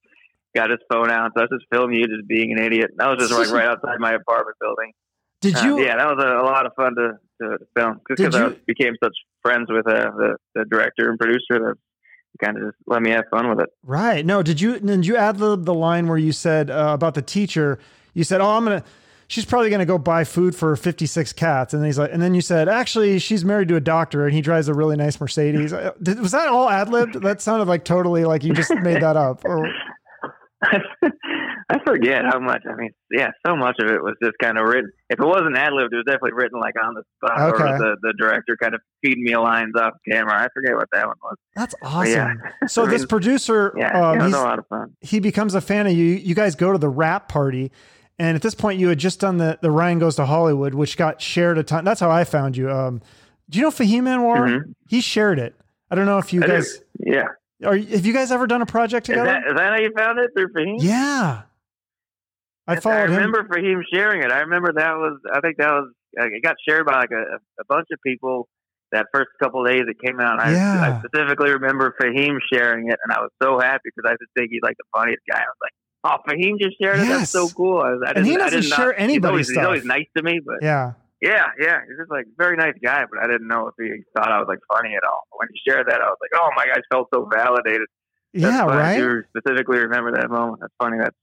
got his phone out. So I was just filming you just being an idiot. I was just like right outside my apartment building. Did Uh, you? yeah, that was a, a lot of fun to, to film just because I became such friends with uh, the the director and producer that kind of just let me have fun with it. Right. No, did you did you add the the line where you said uh, about the teacher? You said, "Oh, I'm gonna." She's probably gonna go buy food for 56 cats, and then he's like, and then you said, actually, she's married to a doctor, and he drives a really nice Mercedes. Uh, did- Was that all ad libbed? That sounded like totally like you just made that up. Or I forget how much. I mean, yeah, so much of it was just kind of written. If it wasn't ad libbed, it was definitely written like on the spot, Okay. or the, the director kind of feeding me lines off camera. I forget what that one was. that's awesome. yeah, So I this producer, yeah, um, he's, a lot of fun. he becomes a fan of you. You guys go to the wrap party. And at this point, you had just done the, the Ryan Goes to Hollywood, which got shared a ton. That's how I found you. Um, do you know Fahim Anwar? Mhm. He shared it. I don't know if you guys Yeah, are. Have you guys ever done a project is together? that, is that how you found it through Fahim? yeah, I Yes, followed I him. remember Fahim sharing it. I remember that was. I think that was. uh, It got shared by like a, a bunch of people. That first couple of days it came out, I, Yeah. I specifically remember Fahim sharing it, and I was so happy because I just think he's like the funniest guy. I was like, "Oh, Fahim just shared it. That's so cool." I, was, I And he I doesn't did not- share he's anybody's always, stuff. He's always nice to me, but Yeah, yeah, yeah, he's just like a very nice guy. But I didn't know if he thought I was like funny at all. When he shared that, I was like, "Oh my gosh!" Felt so validated. That's yeah, right. You specifically remember that moment. That's funny. That's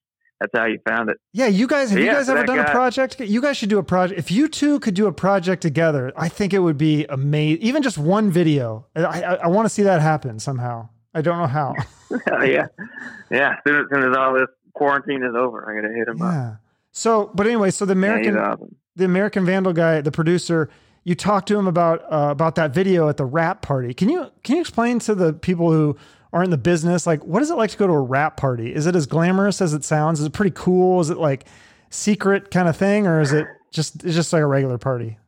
that's how you found it. Yeah, you guys have you guys ever done a project? You guys should do a project. If you two could do a project together, I think it would be amazing. Even just one video, I I, I want to see that happen somehow. I don't know how. yeah, yeah. As soon as, soon as all this quarantine is over, I gotta hit him up. So, but anyway, so the American he's awesome. the American Vandal guy, the producer, you talked to him about uh, about that video at the wrap party. Can you can you explain to the people who are in the business, like what is it like to go to a wrap party? Is it as glamorous as it sounds? Is it pretty cool? Is it like secret kind of thing, or is it just it's just like a regular party?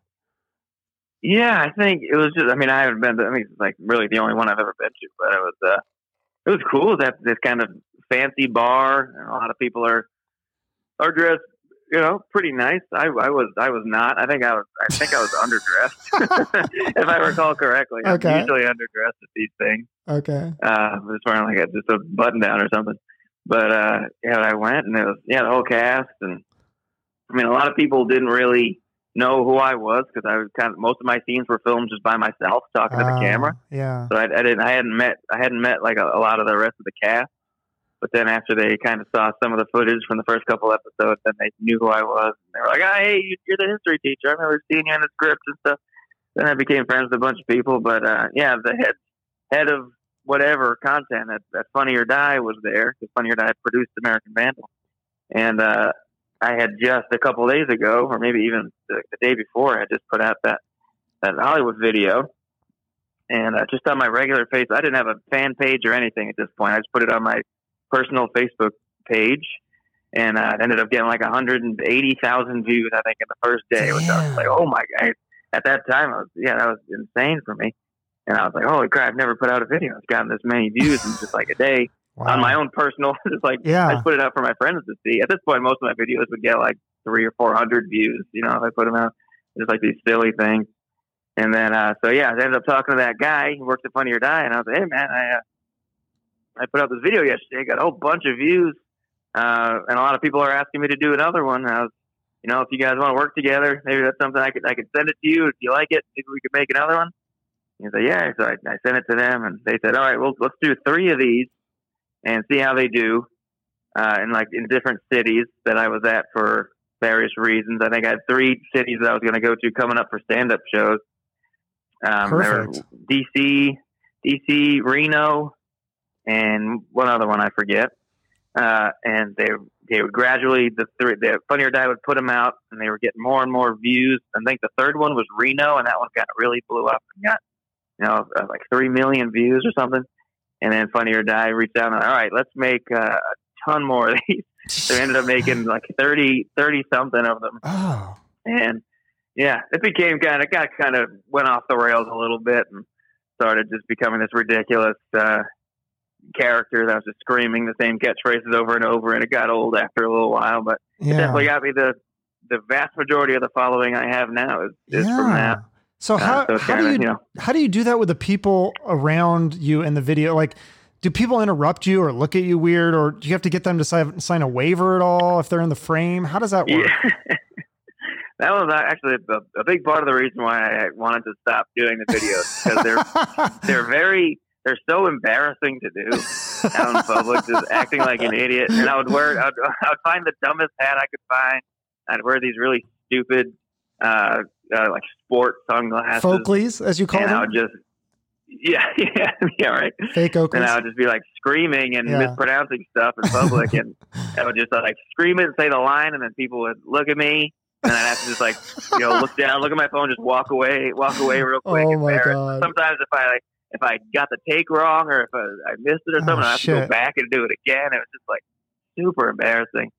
Yeah, I think it was just. I mean, I haven't been. To, I mean, it's like really the only one I've ever been to, but it was. uh It was cool. That this kind of fancy bar, and a lot of people are are dressed, you know, pretty nice. I, I was I was not. I think I was. I think I was underdressed, if I recall correctly. Okay. I'm usually underdressed at these things. Okay. Uh, I was wearing like a, just a button down or something. But uh, yeah, I went and it was yeah the whole cast and I mean a lot of people didn't really know who I was because I was kind of most of my scenes were filmed just by myself talking to the Ah, camera. Yeah. So I, I didn't I hadn't met I hadn't met like a, a lot of the rest of the cast. But then after they kind of saw some of the footage from the first couple episodes, then they knew who I was. And they were like, oh, "Hey, you- you're the history teacher. I remember seeing you in the script and stuff." Then I became friends with a bunch of people. But uh, yeah, the head head of whatever content at, at Funny or Die was there because Funny or Die produced American Vandal, and uh, I had just a couple days ago, or maybe even the, the day before, I just put out that that Hollywood video, and uh, just on my regular face, I didn't have a fan page or anything at this point. I just put it on my personal Facebook page, and uh, it ended up getting like 180,000 views, I think, in the first day. Which I was like, oh my god! At that time, I was yeah, that was insane for me. And I was like, holy crap! I've never put out a video. It's gotten this many views in just like a day Wow. on my own personal. just like Yeah. I put it out for my friends to see. At this point, most of my videos would get like three or four hundred views. You know, if I put them out, just like these silly things. And then, uh, so yeah, I ended up talking to that guy who works at Funny or Die, and I was like, hey man, I uh, I put out this video yesterday, I got a whole bunch of views, uh, and a lot of people are asking me to do another one. I was, you know, if you guys want to work together, maybe that's something I could I could send it to you if you like it. Maybe we could make another one. He said, yeah. So I, I sent it to them, and they said, all right, well, let's do three of these and see how they do, uh, in like in different cities that I was at for various reasons. I think I had three cities that I was going to go to coming up for stand up shows. Um, there Perfect. DC, DC, Reno, and one other one I forget. Uh, and they they would gradually the three the Funny or Die would put them out, and they were getting more and more views. I think the third one was Reno, and that one got really blew up and got you know uh, like three million views or something. And then Funny or Die reached out and all right, let's make uh, a ton more of these. They ended up making like 30, 30 something of them, Oh. and yeah, it became kind of got kind of went off the rails a little bit and started just becoming this ridiculous uh, character that was just screaming the same catchphrases over and over, and it got old after a little while. But it definitely got me the the vast majority of the following I have now is, is from that. So Uh, how so how do kinda, you, you know- how do you do that with the people around you in the video? Like, do people interrupt you or look at you weird, or do you have to get them to sign, sign a waiver at all if they're in the frame? How does that work? Yeah. that was actually a, a big part of the reason why I wanted to stop doing the videos because they're they're very they're so embarrassing to do out in public, just acting like an idiot. And I would wear I would, I would find the dumbest hat I could find. I'd wear these really stupid uh, uh like sport sunglasses, Folkleys, as you call and I would just yeah yeah yeah right. fake Oakleys. And I would just be like screaming and Yeah. mispronouncing stuff in public, and I would just like scream it and say the line, and then people would look at me, and I'd have to just like you know look down, look at my phone, just walk away, walk away real quick. Oh my. God. Sometimes if I like if I got the take wrong or if I, I missed it or Oh, something, I have to go back and do it again. It was just like super embarrassing.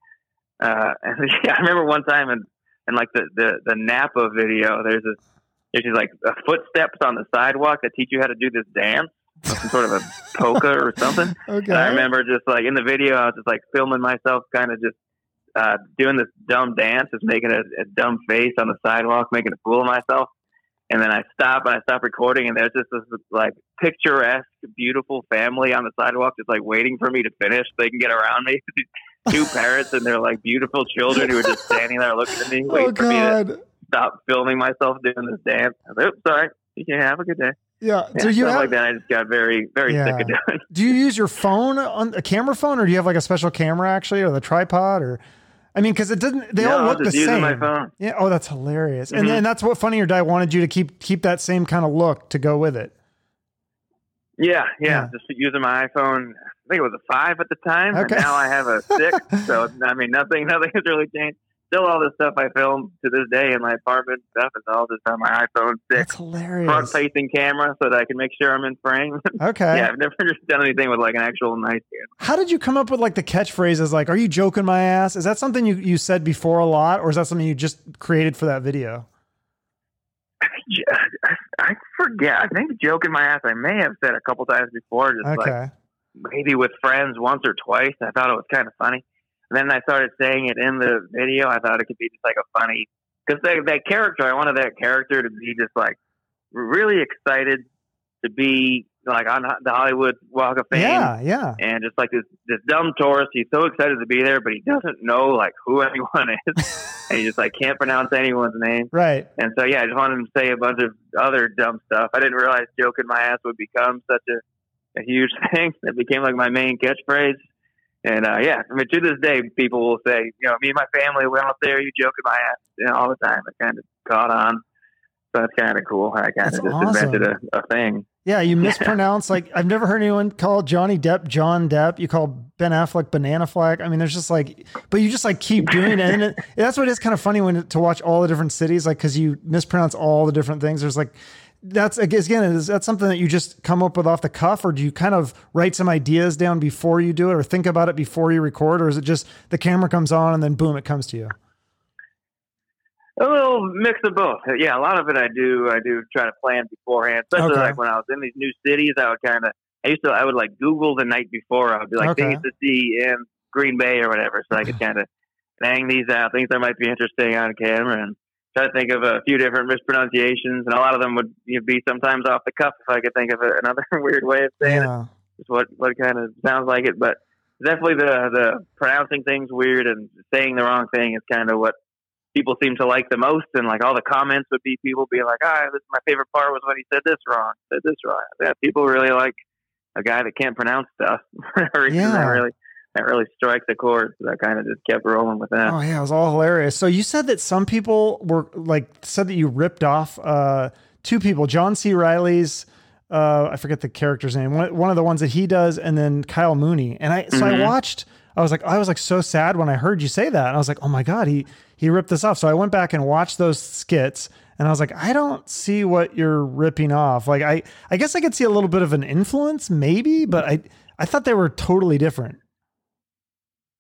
Uh, and yeah, I remember one time in, in like the, the, the Napa video, there's this, there's these like uh, footsteps on the sidewalk that teach you how to do this dance, some sort of a polka or something. okay. And I remember just like in the video, I was just like filming myself, kind of just uh, doing this dumb dance, just making a, a dumb face on the sidewalk, making a fool of myself. And then I stop and I stop recording, and there's just this like picturesque, beautiful family on the sidewalk, just like waiting for me to finish so they can get around me. Two parents and their like beautiful children who are just standing there looking at me, oh waiting for me to stop filming myself doing this dance. I was like, Oops, sorry. You can have a good day. Yeah. Yeah, So you have, like that. I just got very, very Yeah. sick of doing. do you use your phone on a camera phone, or do you have like a special camera actually, or the tripod, or? I mean, because it doesn't. They no, all look the same. my phone. Yeah. Oh, that's hilarious. And Mhm. then that's what Funny or Die wanted you to keep keep that same kind of look to go with it. Yeah, yeah, Yeah. Just using my iPhone. I think it was a five at the time, Okay. and now I have a six. so I mean, nothing, nothing has really changed. Still all this stuff I film to this day in my apartment. Stuff is all just on my iPhone six, hilarious. front facing camera, so that I can make sure I'm in frame. Okay. yeah, I've never just done anything with like an actual nice camera. How did you come up with like the catchphrases like "Are you joking my ass"? Is that something you you said before a lot, or is that something you just created for that video? I, forget. I think joking my ass. I may have said a couple times before, just like Okay. maybe with friends once or twice. I thought it was kind of funny. Then I started saying it in the video. I thought it could be just like a funny, because that, that character, I wanted that character to be just like really excited to be like on the Hollywood Walk of Fame. Yeah, yeah. And just like this, this dumb tourist, he's so excited to be there, but he doesn't know like who anyone is, and he just like can't pronounce anyone's name. Right. And so, yeah, I just wanted him to say a bunch of other dumb stuff. I didn't realize joking my ass would become such a, a huge thing. It became like my main catchphrase. And uh, yeah, I mean, to this day, people will say, you know, me and my family went out there, you joking my ass you know, all the time. It kind of caught on. So that's kind of cool. I kind of just awesome. invented a, a thing. Yeah, you mispronounce like I've never heard anyone call Johnny Depp John Depp. You call Ben Affleck Banana Flag. I mean, there's just like, but you just like keep doing it, and it, that's what is kind of funny when to watch all the different cities, like because you mispronounce all the different things. There's like, that's again, is that something that you just come up with off the cuff, or do you kind of write some ideas down before you do it, or think about it before you record, or is it just the camera comes on and then boom, it comes to you? A little mix of both. Yeah, a lot of it I do. I do try to plan beforehand, especially Okay. like when I was in these new cities. I would kind of. I used to. I would like Google the night before. I would be like Okay. things to see in Green Bay or whatever, so I could kind of bang these out. Things that might be interesting on camera, and try to think of a few different mispronunciations. And a lot of them would you know, be sometimes off the cuff if I could think of another weird way of saying it. Just what what kind of sounds like it, but definitely the the pronouncing things weird and saying the wrong thing is kind of what people seem to like the most. And like all the comments would be people being like, "Ah, this is my favorite part was when he said this wrong, said this wrong." Yeah, people really like a guy that can't pronounce stuff. For some reason, Yeah. really that really strikes a chord. So I kind of just kept rolling with that. Oh yeah, it was all hilarious. So you said that some people were like said that you ripped off uh, two people, John C. Reilly's. Uh, I forget the character's name. One, one of the ones that he does, and then Kyle Mooney. And I so I Mhm. watched. I was like, I was like so sad when I heard you say that. And I was like, oh my god, he he ripped this off. So I went back and watched those skits, and I was like, I don't see what you're ripping off. Like I I guess I could see a little bit of an influence, maybe, but I I thought they were totally different.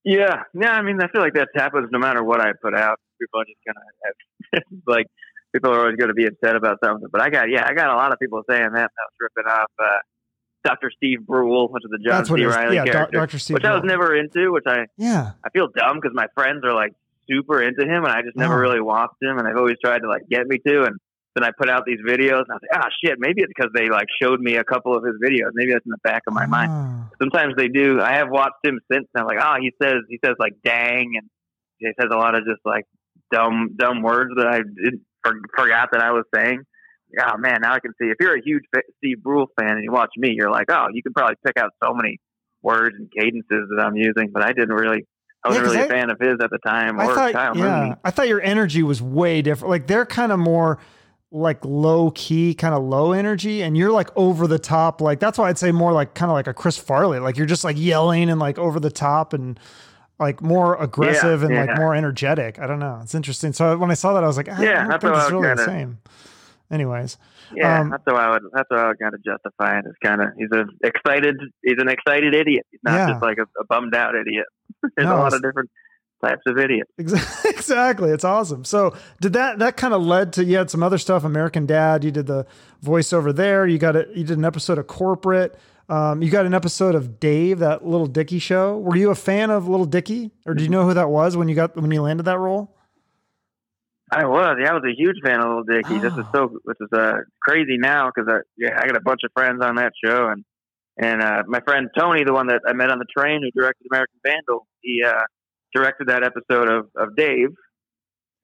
Yeah, yeah. I mean, I feel like that happens no matter what I put out. People are just gonna have like people are always going to be upset about something. But I got yeah, I got a lot of people saying that. That was ripping off uh, Dr. Steve Brule, which is the John That's C. Reilly Yeah, character, Dr. Steve. which I was never into. Which I Yeah. I feel dumb because my friends are like super into him, and I just never Oh. really watched him, and I've always tried to like get me to. And then I put out these videos, and I was like, ah, shit, maybe it's because they like showed me a couple of his videos. Maybe that's in the back of my mind Ah. sometimes they do. I have watched him since. And I'm like, oh, he says he says like dang, and he says a lot of just like dumb dumb words that I did, for, forgot that I was saying. Oh man, now I can see. If you're a huge Steve Brule fan and you watch me, you're like, oh, you can probably pick out so many words and cadences that I'm using. But I didn't really. I Yeah, wasn't 'cause really I- a fan of his at the time, I or thought, Kyle yeah. I thought your energy was way different. Like they're kind of more like low key, kind of low energy, and you're like over the top. Like that's why I'd say more like kind of like a Chris Farley. Like you're just like yelling and like over the top and like more aggressive and like more energetic. I don't know. It's interesting. So when I saw that, I was like, ah, Yeah, I don't that's think it's really the kinda- same. Anyways, Yeah, Um, that's how I would. That's how I would kind of justify it. It's kind of he's a excited. He's an excited idiot. He's not Yeah. just like a, a bummed out idiot. There's No, a lot of different types of idiots. Exactly. It's awesome. So did that that kind of led to you had some other stuff, American Dad, you did the voiceover there, you got it. you did an episode of corporate. Um, you got an episode of Dave, that Lil Dicky show. Were you a fan of Lil Dicky? Or do you know who that was when you got when you landed that role? I was. Yeah, I was a huge fan of Lil Dicky. This is Oh. so. This is uh, crazy now because I yeah I got a bunch of friends on that show and and uh, my friend Tony, the one that I met on the train who directed American Vandal, he uh, directed that episode of of Dave,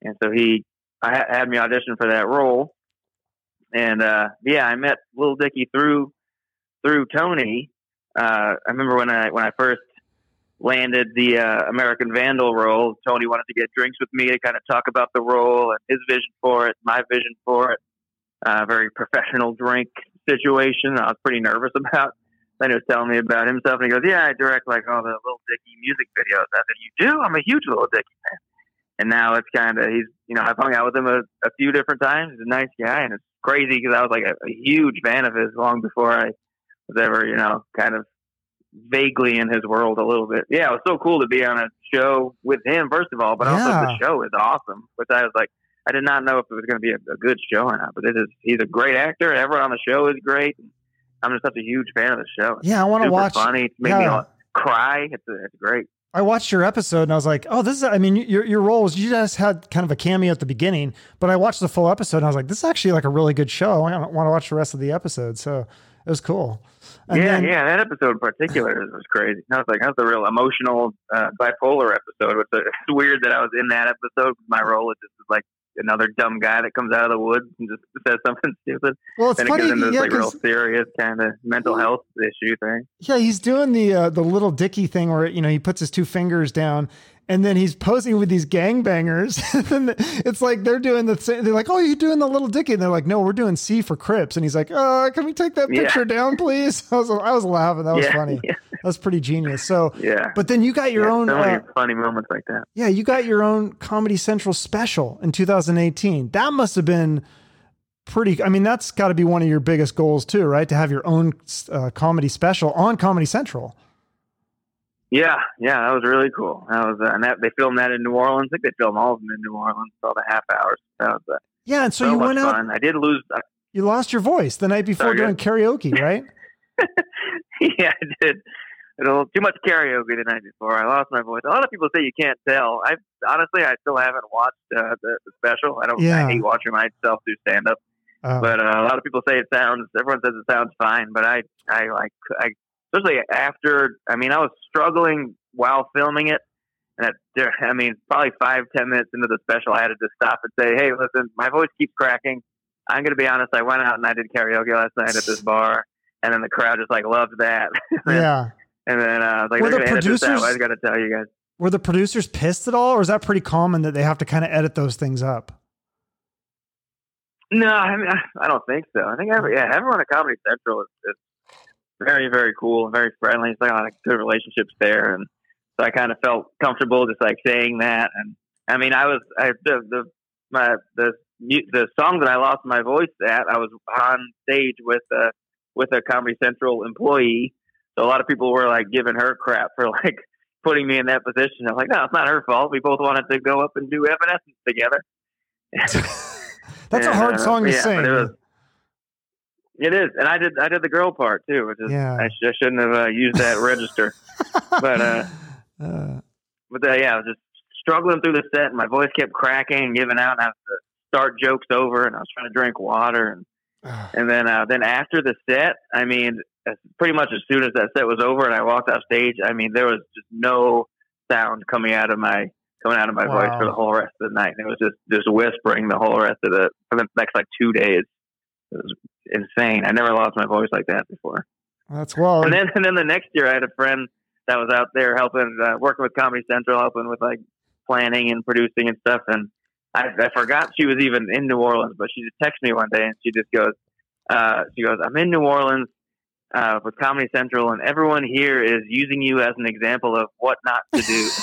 and so he I ha- had me audition for that role. And uh, yeah, I met Lil Dicky through through Tony. Uh, I remember when I when I first landed the uh, American Vandal role. Tony wanted to get drinks with me to kind of talk about the role and his vision for it, my vision for it. Uh, very professional drink situation. I was pretty nervous about. Then he was telling me about himself, and he goes, "Yeah, I direct like all the Lil Dicky music videos." I said, "You do? I'm a huge Lil Dicky fan." and now it's kind of he's you know I've hung out with him a, a few different times. He's a nice guy, and it's crazy because I was like a, a huge fan of his long before I was ever you know kind of vaguely in his world a little bit. Yeah, it was so cool to be on a show with him first of all, but also Yeah. the show is awesome. Which I was like, I did not know if it was going to be a, a good show or not, but it is. He's a great actor. Everyone on the show is great. I'm just such a huge fan of the show. Yeah, I want to watch. funny. It's made me yeah. all- cry. It's it's great. I watched your episode and I was like, oh, this is, I mean, your, your role was, you just had kind of a cameo at the beginning, but I watched the full episode and I was like, this is actually like a really good show. I want to watch the rest of the episode. So it was cool. And yeah, then- yeah, that episode in particular was crazy. I was like, that's a real emotional uh, bipolar episode. It's, it's weird that I was in that episode. My role is just like another dumb guy that comes out of the woods and just says something stupid. Well, it's then funny. it goes into this yeah, like real serious kind of mental health issue thing. yeah, he's doing the, uh, the Lil Dicky thing where, you know, he puts his two fingers down and then he's posing with these gangbangers. and it's like, they're doing the same. They're like, oh, you're doing the Lil Dicky. And they're like, no, we're doing C for Crips. And he's like, uh, can we take that Yeah. picture down, please? I was, I was laughing. That was yeah, funny. Yeah, That was pretty genius. So, yeah. but then you got your Yeah, own, so uh, funny moments like that. Yeah, you got your own Comedy Central special in 2018. That must have been pretty. I mean, that's got to be one of your biggest goals too, right? To have your own uh, comedy special on Comedy Central. Yeah, yeah, that was really cool. That was, uh, and that they filmed that in New Orleans. I think they filmed all of them in New Orleans, all the half hours. That was uh, Yeah, and so, so, you went out. fun. I did lose. uh, You lost your voice the night before doing karaoke, right? yeah, I did. A little too much karaoke the night before. I lost my voice. A lot of people say you can't tell. I honestly, I still haven't watched uh, the, the special. I don't. Yeah. I hate watching myself do stand up. Uh, But uh, a lot of people say it sounds. Everyone says it sounds fine. But I, I like, I especially after. I mean, I was struggling while filming it, and at, there- I mean, probably five, ten minutes into the special, I had to just stop and say, "Hey, listen, my voice keeps cracking. I'm going to be honest. I went out and I did karaoke last night at this bar, and then the crowd just like loved that. yeah. And then uh, I was like, Were the gonna edit this producers- I got to tell you guys. Were the producers pissed at all, or is that pretty common that they have to kind of edit those things up? No, I mean, I don't think so. I think every yeah, everyone at Comedy Central is, is very, very cool and very friendly. It's like a lot of good relationships there, and so I kind of felt comfortable just like saying that. And I mean, I was I the the my the the song that I lost my voice at. I was on stage with a with a Comedy Central employee, so a lot of people were like giving her crap for like putting me in that position. I'm like, no, it's not her fault. We both wanted to go up and do Evanescence together. That's a And, hard uh, song to yeah, sing. It, is, and I did I did the girl part too, which is Yeah. I, sh- I shouldn't have uh, used that register. but uh, Uh, but uh, yeah, I was just struggling through the set, and my voice kept cracking and giving out, and I had to start jokes over, and I was trying to drink water, and and then uh, then after the set, I mean, pretty much as soon as that set was over, and I walked off stage, I mean, there was just no sound coming out of my coming out of my voice for the whole rest of the night. It was just just whispering the whole rest of the for the next like two days. It was insane. I never lost my voice like that before. that's well. And then and then the next year, I had a friend that was out there helping, uh, working with Comedy Central, helping with like planning and producing and stuff. And I, I forgot she was even in New Orleans, but she just texted me one day and she just goes, uh, she goes, I'm in New Orleans uh, with Comedy Central, and everyone here is using you as an example of what not to do.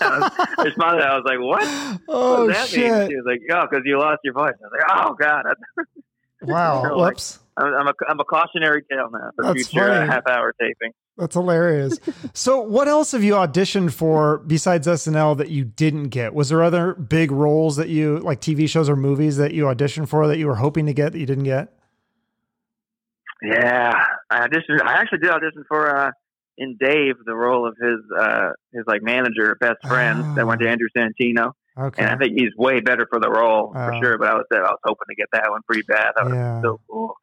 I, was, I responded, I was like, what? oh what does that shit! mean? She was like, oh, because you lost your voice. I was like, oh god, Wow. Like- Whoops. I'm, I'm a I'm a cautionary tale now for That's future uh, half hour taping. That's hilarious. so, what else have you auditioned for besides SNL that you didn't get? Was there other big roles that you like TV shows or movies that you auditioned for that you were hoping to get that you didn't get? Yeah, I auditioned. I actually did audition for uh, in Dave the role of his uh, his like manager, best friend that went to Oh. Andrew Santino, Okay. and I think he's way better for the role for Oh. sure. But I was I was hoping to get that one pretty bad. That was yeah. so cool.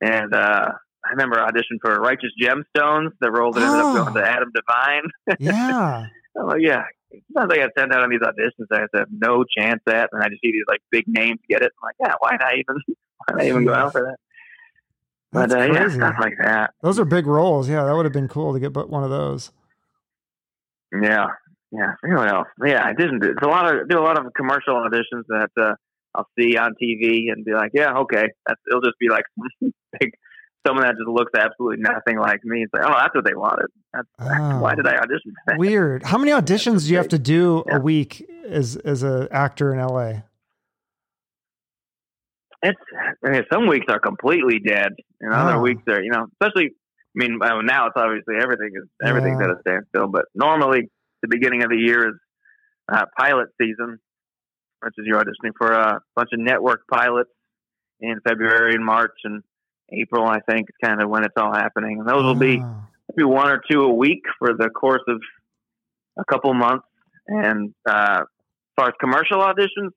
And uh, I remember auditioned for Righteous Gemstones, the role that ended Oh. up going to Adam Devine. yeah. I'm like, yeah. Sometimes I get sent out on these auditions I have no chance at, and I just see these like big names get it. I'm like, yeah, why not even? Why not even go out for that? That's but uh, yeah, stuff like that. Those are big roles. Yeah, that would have been cool to get but one of those. Yeah, yeah. Forget else? Yeah, I didn't. do- It's a lot of do a lot of commercial auditions that uh, I'll see on TV and be like, yeah, okay. That's, it'll just be like big someone that just looks absolutely nothing like me. It's like, oh, that's what they wanted. That's, Oh. Why did I audition? Weird. How many auditions do you have to do Yeah. a week as as a actor in LA? It's I mean, some weeks are completely dead, and other Oh. weeks are you know, especially. I mean, uh, now it's obviously everything is everything's Yeah. at a standstill. But normally, the beginning of the year is uh, pilot season, which is you're auditioning for a bunch of network pilots in February and March and April. I think is kind of when it's all happening, and those will be Oh. maybe one or two a week for the course of a couple months. And uh, as far as commercial auditions,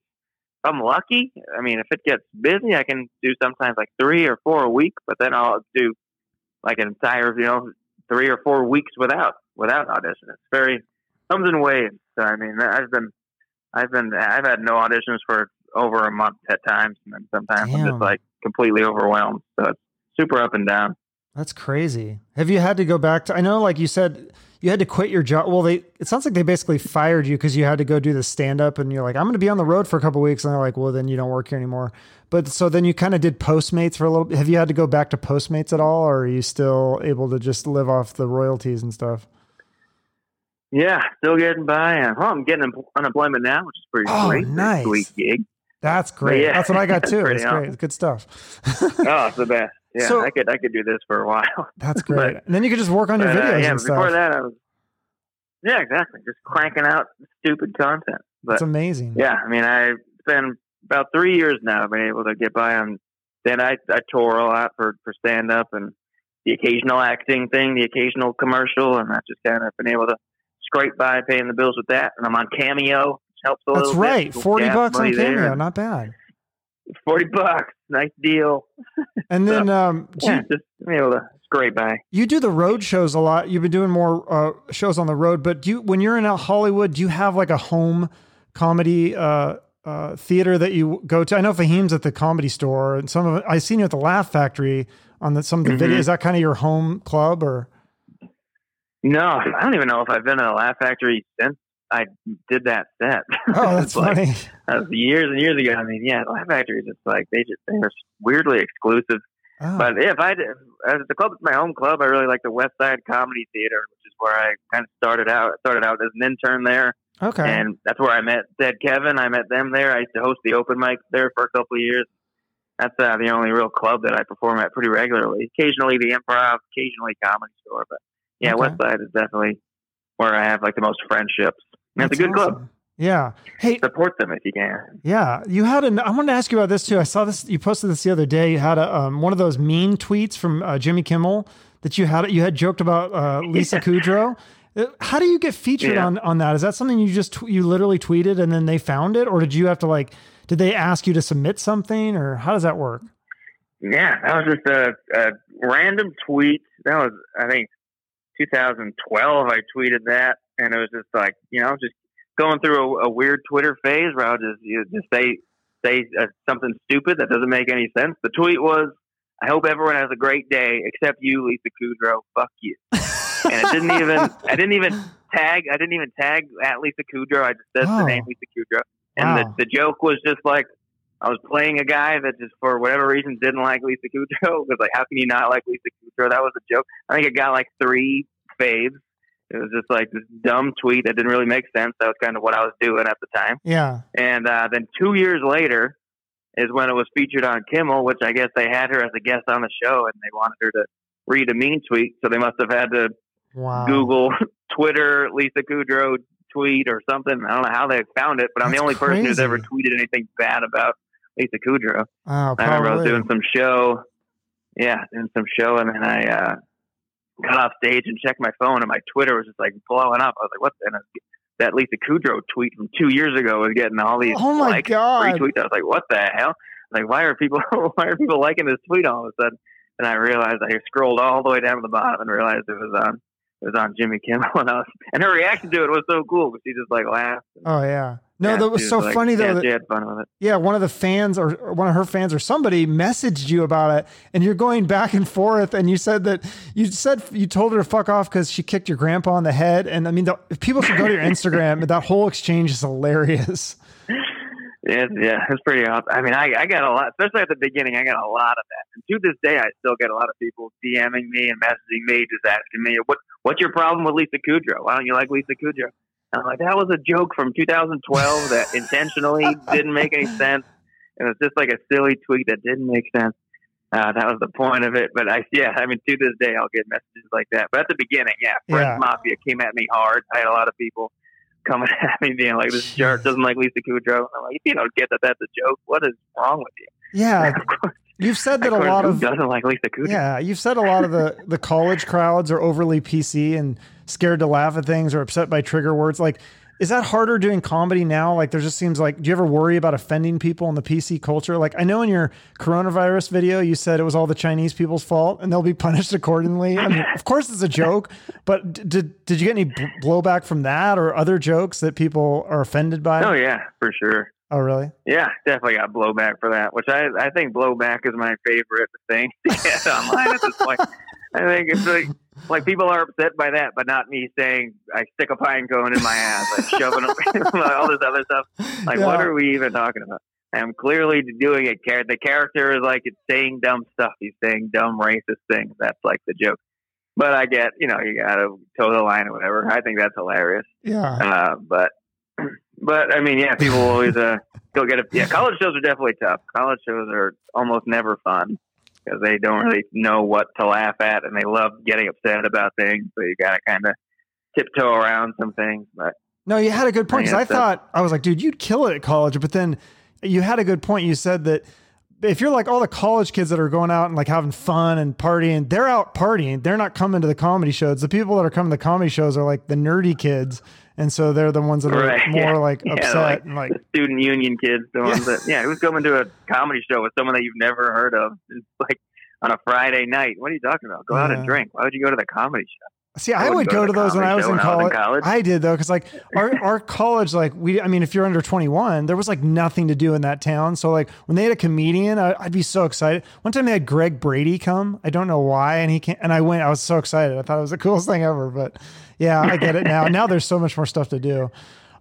I'm lucky. I mean, if it gets busy, I can do sometimes like three or four a week. But then I'll do like an entire, you know, three or four weeks without without audition. It's very comes in waves. So I mean, I've been, I've been, I've had no auditions for over a month at times, and then sometimes I'm just like completely overwhelmed. So it's super up and down. That's crazy. Have you had to go back to? I know, like you said, you had to quit your job. Well, they. It sounds like they basically fired you because you had to go do the stand up, and you're like, I'm going to be on the road for a couple weeks, and they're like, well, then you don't work here anymore. But so then you kind of did Postmates for a little. Have you had to go back to Postmates at all, or are you still able to just live off the royalties and stuff? Yeah, still getting by. And I'm getting unemployment now, which is pretty Oh, sweet. Nice. Sweet gig. That's great. yeah, That's what I got too. It's great. It's good stuff. Oh, it's the best. Yeah, So- I could I could do this for a while. That's great. and then you could just work on your But, uh, videos yeah, and but before stuff. that, I was yeah, exactly, just cranking out stupid content. But That's amazing. yeah, I mean, I it's been about three years now. I've been able to get by on. Then I I tour a lot for for stand up and the occasional acting thing, the occasional commercial, and I've just kind of been able to scrape by paying the bills with that. And I'm on Cameo, which helps a That's little. right. bit. Forty bucks on money there. Cameo, not bad. Forty bucks, nice deal. And then um, do you- Yeah, just be able to scrape by. You do the road shows a lot. You've been doing more uh, shows on the road, but do you, when you're in Hollywood, do you have like a home comedy uh, uh, theater that you go to? I know Fahim's at the Comedy Store, and some of I've seen you at the Laugh Factory on the, some of the Mhm. videos. Is that kind of your home club, or No, I don't even know if I've been to a Laugh Factory since I did that set. oh, that's like, funny. that was years and years ago. I mean, yeah, Laugh Factory is just like they just they're weirdly exclusive. Oh, But if I did, as the club is my home club, I really like the West Side Comedy Theater, which is where I kind of started out. Started out as an intern there, okay. and that's where I met Dead Kevin. I met them there. I used to host the open mic there for a couple of years. That's uh, the only real club that I perform at pretty regularly. Occasionally the Improv, occasionally Comedy Store, but yeah, Okay. West Side is definitely where I have like the most friendships. And it's a good club. Yeah. Hey, Support them if you can. Yeah, you had an. I wanted to ask you about this too. I saw this. You posted this the other day. You had a um, one of those mean tweets from uh, Jimmy Kimmel that you had. You had joked about uh, Lisa Kudrow. Uh, How do you get featured Yeah. on on that? Is that something you just you literally tweeted and then they found it, or did you have to like? Did they ask you to submit something, or how does that work? Yeah, that was just a, a random tweet. That was, I think, 2012. I tweeted that, and it was just like, you know, just going through a, a weird Twitter phase where I'll just you know, just say say uh, something stupid that doesn't make any sense. The tweet was, "I hope everyone has a great day, except you, Lisa Kudrow. Fuck you." and it didn't even, I didn't even tag, I didn't even tag at Lisa Kudrow. I just said Oh. the name Lisa Kudrow, and Wow. the the joke was just like. I was playing a guy that just for whatever reason didn't like Lisa Kudrow. Was like, how can you not like Lisa Kudrow? That was a joke. I think it got like three faves. It was just like this dumb tweet that didn't really make sense. That was kind of what I was doing at the time. Yeah. And uh, then two years later is when it was featured on Kimmel, which I guess they had her as a guest on the show, and they wanted her to read a mean tweet, so they must have had to Wow. Google Twitter Lisa Kudrow tweet or something. I don't know how they found it, but I'm That's the only person who's ever tweeted anything bad about Lisa Kudrow. Oh, I remember I was doing some show, yeah, doing some show, and then I uh, got off stage and checked my phone, and my Twitter was just like blowing up. I was like, "What?" And that Lisa Kudrow tweet from two years ago was getting all these Oh my likes, God. retweets. I was like, "What the hell?" Like, why are people why are people liking this tweet all of a sudden? And I realized I scrolled all the way down to the bottom and realized it was on it was on Jimmy Kimmel, and, I was, and her reaction to it was so cool because she just like laughed. Oh yeah. No, Yeah, that was so like- funny though. Yeah, that- she had fun with it. Yeah, one of the fans or, or one of her fans or somebody messaged you about it, and you're going back and forth, and you said that you said you told her to fuck off because she kicked your grandpa on the head, and I mean, the, if people should go to your Instagram. that whole exchange is hilarious. Yeah, yeah, it's pretty awesome. I mean, I, I got a lot, especially at the beginning. I got a lot of that, and to this day, I still get a lot of people DMing me and messaging me, just asking me, "What what's your problem with Lisa Kudrow? Why don't you like Lisa Kudrow?" And I'm like, that was a joke from 2012 that intentionally didn't make any sense. And it's just like a silly tweet that didn't make sense. Uh, that was the point of it. But I, yeah, I mean, to this day, I'll get messages like that. But at the beginning, yeah, Friends Yeah. Mafia came at me hard. I had a lot of people coming at me being like, this jerk doesn't like Lisa Kudrow. I'm like, you don't get that that's a joke. What is wrong with you? Yeah, course, you've said that a lot of doesn't like Lisa Kudrow. Yeah, you've said a lot of the the college crowds are overly PC and scared to laugh at things or upset by trigger words. Like, is that harder doing comedy now? Like, there just seems like, do you ever worry about offending people in the PC culture? Like, I know in your coronavirus video, you said it was all the Chinese people's fault and they'll be punished accordingly. I mean, of course it's a joke, but d- did did you get any blowback from that or other jokes that people are offended by? Oh yeah, for sure. Oh, really? Yeah, definitely got blowback for that, which I I think blowback is my favorite thing to get online at this point. I think it's like like people are upset by that, but not me saying I stick a pine cone in my ass, like shoving it, all this other stuff. Like, what are we even talking about? I'm clearly doing it. The character is like it's saying dumb stuff. He's saying dumb racist things. That's like the joke. But I get, you know, you got to toe the line or whatever. I think that's hilarious. Yeah. Uh, but, but I mean, yeah, people always uh, go get it. Yeah, college shows are definitely tough. College shows are almost never fun because they don't really know what to laugh at, and they love getting upset about things. So you got to kind of tiptoe around some things. But No, you had a good point because Yeah, I thought I was like, dude, you'd kill it at college, but then you had a good point. You said that if you're like all the college kids that are going out and like having fun and partying, they're out partying. They're not coming to the comedy shows. The people that are coming to the comedy shows are like the nerdy kids, and so they're the ones that are Right, more yeah. like Yeah, upset like- and like, student union kids, the ones that yeah, who's coming to a comedy show with someone that you've never heard of? It's like on a Friday night. What are you talking about? Go out and drink. Why would you go to the comedy show? See, I I, would wouldn't go to those when I was in when I was in college. college. I did though, because like our our college, like we, I mean, if you're under 21, there was like nothing to do in that town. So like when they had a comedian, I, I'd be so excited. One time they had Greg Brady come. I don't know why, and he came, and I went. I was so excited. I thought it was the coolest thing ever. But yeah, I get it now. now there's so much more stuff to do.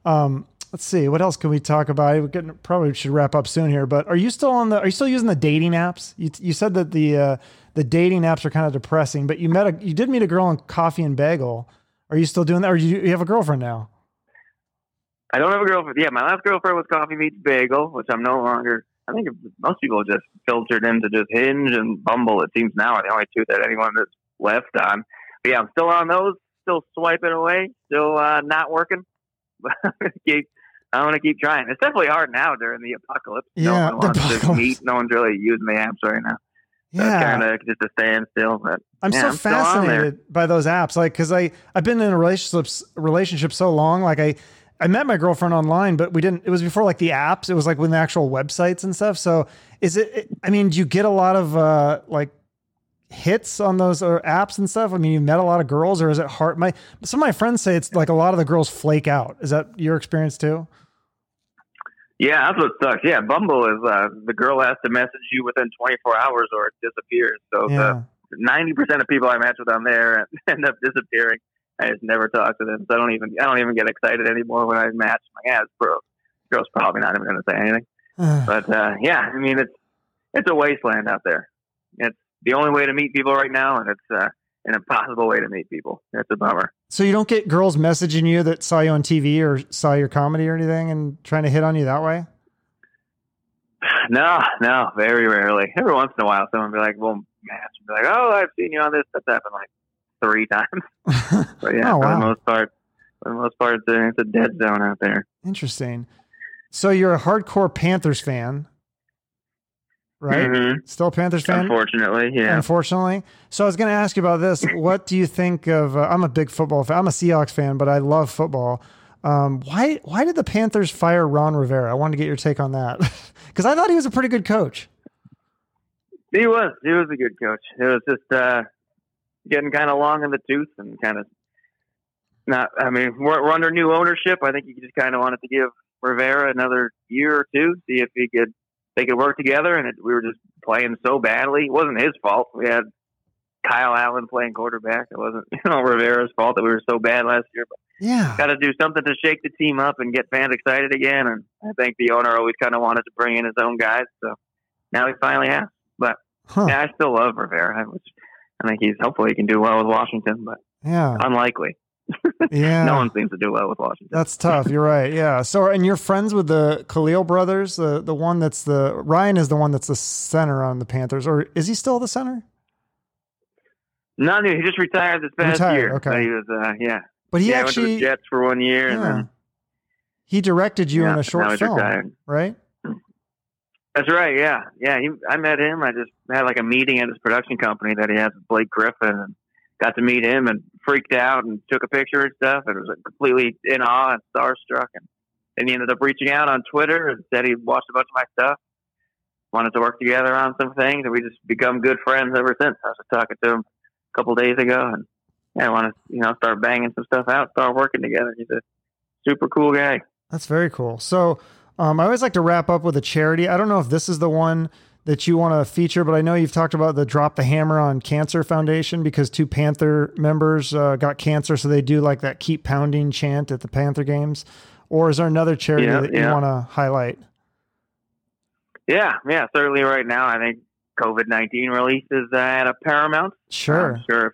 Um, let's see, what else can we talk about? We're getting probably should wrap up soon here. But are you still on the? Are you still using the dating apps? You you said that the uh, the dating apps are kind of depressing, but you met a you did meet a girl on Coffee and Bagel. Are you still doing that, or you, you have a girlfriend now? I don't have a girlfriend. Yeah, my last girlfriend was Coffee Meets Bagel, which I'm no longer. I think most people just filtered into just Hinge and Bumble. It seems now are the only two that anyone that's left on. But yeah, I'm still on those. Still swiping away. Still uh, not working. Keep. I'm gonna keep trying. It's definitely hard now during the apocalypse. Yeah, no one wants to meet. No one's really using the apps right now. Yeah, kind of just a standstill. But I'm yeah, so I'm still on there. fascinated by those apps, like because I I've been in a relationship relationship so long. Like I I met my girlfriend online, but we didn't. It was before like the apps. It was like when the actual websites and stuff. So is it? I mean, do you get a lot of uh like hits on those uh, apps and stuff? I mean, you met a lot of girls, or is it hard? My some of my friends say it's like a lot of the girls flake out. Is that your experience too? Yeah, that's what sucks. Yeah, Bumble is uh, the girl has to message you within 24 hours or it disappears. So Yeah. the 90% of people I match with on there end up disappearing. I just never talk to them. So I don't even I don't even get excited anymore when I match. I'm like, yeah, this girl, girl's probably not even going to say anything. But uh, yeah, I mean it's it's a wasteland out there. It's the only way to meet people right now, and it's uh, an impossible way to meet people. That's a bummer. so you don't get girls messaging you that saw you on TV or saw your comedy or anything and trying to hit on you that way. No, no, very rarely. Every once in a while, someone be like, "Well, match," be like, "Oh, I've seen you on this." That's happened like three times. But yeah, Oh, for the most part, for the most part, it's a dead zone out there. Interesting. So you're a hardcore Panthers fan, right? Mhm. Still a Panthers fan, Unfortunately, yeah. unfortunately. So I was going to ask you about this. What do you think of? Uh, I'm a big football fan. I'm a Seahawks fan, but I love football. Um, why why did the Panthers fire Ron Rivera? I wanted to get your take on that because I thought he was a pretty good coach. He was. He was a good coach. It was just uh, getting kind of long in the tooth and kind of not. I mean, we're, we're under new ownership. I think he just kind of wanted to give Rivera another year or two, see if he could they could work together. And it, we were just playing so badly. It wasn't his fault. We had Kyle Allen playing quarterback. It wasn't you know Rivera's fault that we were so bad last year. But Yeah, got to do something to shake the team up and get fans excited again. And I think the owner always kind of wanted to bring in his own guys. So now he finally has. But huh. yeah, I still love Rivera. I, was, I think he's hopefully he can do well with Washington, but yeah. unlikely. Yeah. no one seems to do well with Washington. That's tough. You're right. Yeah. So, and you're friends with the Kalil brothers, the the one that's the Ryan is the one that's the center on the Panthers, or is he still the center? No, he just retired this past Retired, year. okay. So he was, uh, yeah, But he yeah. went to actually the Jets for one year, and then he directed you yeah, in a short film, retired. right? That's right. Yeah, yeah. He, I met him. I just had like a meeting at his production company that he has with Blake Griffin, and got to meet him and freaked out and took a picture and stuff. And was like, completely in awe and starstruck. And then he ended up reaching out on Twitter and said he watched a bunch of my stuff, wanted to work together on some things, and we just become good friends ever since. I was talking to him a couple days ago, and yeah, I want to you know start banging some stuff out, start working together. He's a super cool guy. That's very cool. So, um, I always like to wrap up with a charity. I don't know if this is the one that you want to feature, but I know you've talked about the Drop the Hammer on Cancer Foundation because two Panther members uh, got cancer, so they do like that "Keep Pounding" chant at the Panther games. Or is there another charity Yeah, that you want to highlight? Yeah, yeah. Certainly, right now, I think COVID nineteen release is uh, at a paramount. Sure. I'm sure if,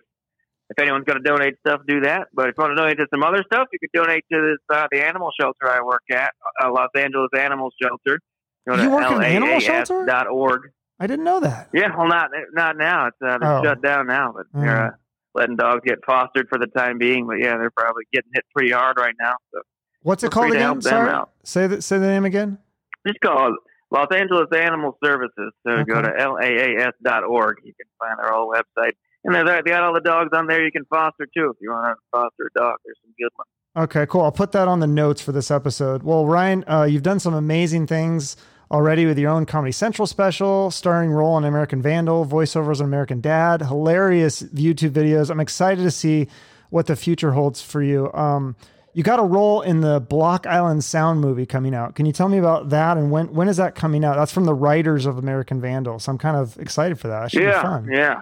if anyone's going to donate stuff, do that. But if you want to donate to some other stuff, you could donate to this uh, the animal shelter I work at, uh, Los Angeles Animal Shelter. Go to You work in an animal shelter? LAAS.org. I didn't know that. Yeah, well, not not now. It's uh, Oh. shut down now, but Mm. they're uh, letting dogs get fostered for the time being. But yeah, they're probably getting hit pretty hard right now. So What's it called again? Sorry. Say the, say the name again. just call Los Angeles Animal Services. So go Okay. to laas.org. You can find their whole website. And they they got all the dogs on there you can foster too. If you want to foster a dog, there's some good ones. Okay, cool. I'll put that on the notes for this episode. Well, Ryan, uh, you've done some amazing things already with your own Comedy Central special, starring role on American Vandal, voiceovers on American Dad, hilarious YouTube videos. I'm excited to see what the future holds for you. Um, you got a role in the Block Island Sound movie coming out. Can you tell me about that and when when is that coming out? That's from the writers of American Vandal, so I'm kind of excited for that. That should yeah, be fun. yeah,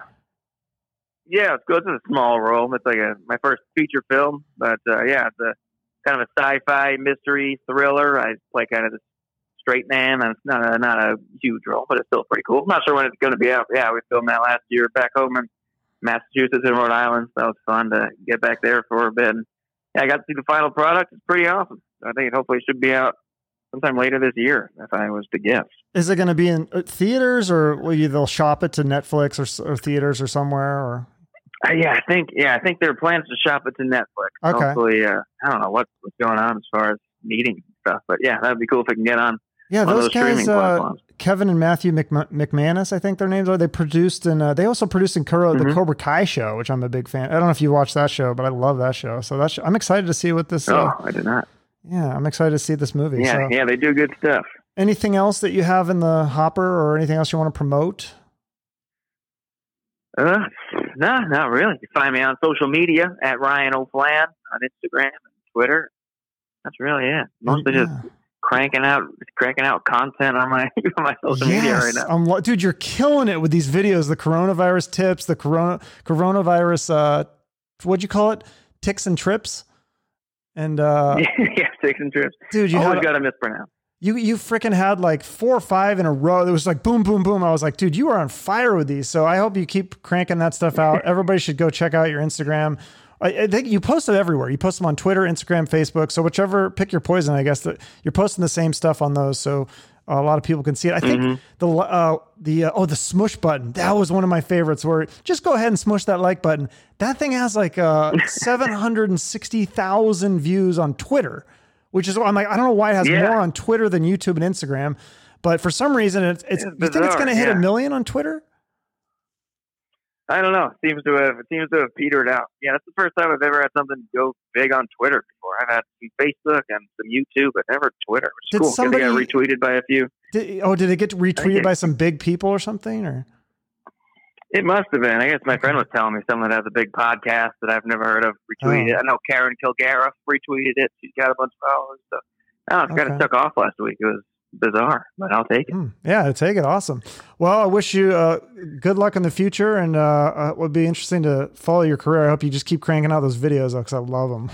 yeah. It's good. It's a small role. It's like a my first feature film, but uh, yeah, it's a kind of a sci-fi mystery thriller. I play kind of this straight man. and It's not a not a huge role, but it's still pretty cool. I'm not sure when it's going to be out. Yeah, we filmed that last year back home in Massachusetts and Rhode Island. So was fun to get back there for a bit. And yeah, I got to see the final product. It's pretty awesome. I think it hopefully it should be out sometime later this year if I was to guess. Is it going to be in uh, theaters or will you they'll shop it to Netflix or, or theaters or somewhere or Uh, yeah, I think yeah, I think there are plans to shop it to Netflix. Okay. Hopefully, uh, I don't know what's what's going on as far as meeting and stuff, but yeah, that'd be cool if it can get on Yeah, those those guys, uh. Kevin and Matthew McM- McManus, I think their names are. They produced and uh, they also produced in Kuro, the Mhm. Cobra Kai show, which I'm a big fan. I don't know if you watched that show, but I love that show. So that's I'm excited to see what this. Uh, oh, I did not. yeah, I'm excited to see this movie. Yeah, so, yeah, they do good stuff. anything else that you have in the hopper or anything else you want to promote? Uh, no, not really. You find me on social media at Ryan O'Flan on Instagram and Twitter. That's really it. Mostly just Yeah. Cranking out cranking out content on my on my social media right now. I'm lo- dude, you're killing it with these videos. The coronavirus tips, the corona coronavirus. Uh, what'd you call it? Ticks and trips. And uh, yeah, six and trips. dude, you Always got to mispronounce. you you freaking had like four or five in a row. It was like boom, boom, boom. I was like, dude, you are on fire with these. So I hope you keep cranking that stuff out. Everybody should go check out your Instagram. I, I think you post them everywhere. You post them on Twitter, Instagram, Facebook. So whichever, pick your poison. I guess that you're posting the same stuff on those. So a lot of people can see it. I think Mhm. the uh, the uh, oh the smush button that was one of my favorites. Where just go ahead and smush that like button. That thing has like uh, seven hundred and sixty thousand views on Twitter, which is I'm like I don't know why it has Yeah. more on Twitter than YouTube and Instagram, but for some reason it's, it's It's you think it's going to hit a million on Twitter? I don't know. It seems to have it seems to have petered out. Yeah, that's the first time I've ever had something go big on Twitter before. I've had some Facebook and some YouTube, but never Twitter, Did cool. 'cause it got somebody- retweeted by a few. Did, oh, did it get retweeted by some big people or something? Or It must have been. I guess my friend was telling me someone that has a big podcast that I've never heard of retweeted. Oh. it. I know Karen Kilgariff retweeted it. She's got a bunch of followers. So I don't know, it kind of took off last week. It was bizarre, but I'll take it. Hmm. yeah, take it. Awesome. Well, I wish you uh, good luck in the future, and uh, uh, it would be interesting to follow your career. I hope you just keep cranking out those videos because I love them.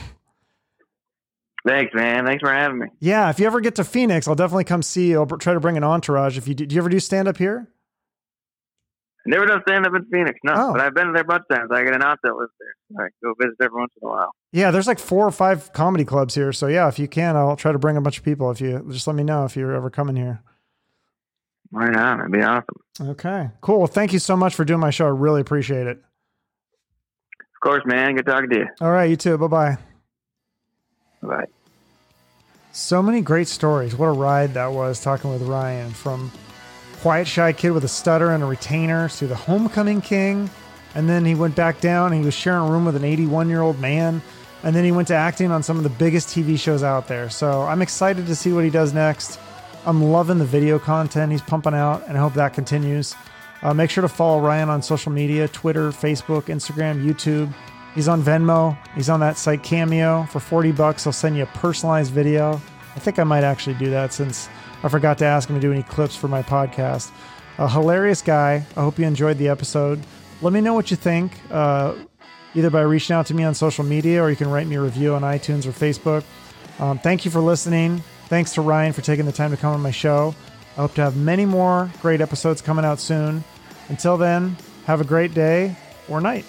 Thanks, man. Thanks for having me. Yeah, if you ever get to Phoenix, I'll definitely come see you. I'll try to bring an entourage. If you do, do you ever do stand up here? Never done stand up in Phoenix, no. Oh. But I've been there a bunch of times. I got an aunt that lives there. I go visit every once in a while. Yeah, there's like four or five comedy clubs here. So yeah, if you can, I'll try to bring a bunch of people. If you just let me know if you're ever coming here. Right on. it'd be awesome. Okay, cool. Well, thank you so much for doing my show. I really appreciate it. Of course, man. Good talking to you. All right, you too. Bye bye. Bye. So many great stories. What a ride that was talking with Ryan from quiet, shy kid with a stutter and a retainer to the homecoming king. And then he went back down he was sharing a room with an 81 year old man. And then he went to acting on some of the biggest TV shows out there. So I'm excited to see what he does next. I'm loving the video content he's pumping out, and I hope that continues. Uh, make sure to follow Ryan on social media Twitter, Facebook, Instagram, YouTube. He's on Venmo. He's on that site Cameo. For 40 bucks, he'll send you a personalized video. I think I might actually do that since I forgot to ask him to do any clips for my podcast. A hilarious guy. I hope you enjoyed the episode. Let me know what you think, uh, either by reaching out to me on social media or you can write me a review on iTunes or Facebook. Um, thank you for listening. Thanks to Ryan for taking the time to come on my show. I hope to have many more great episodes coming out soon. Until then, have a great day or night.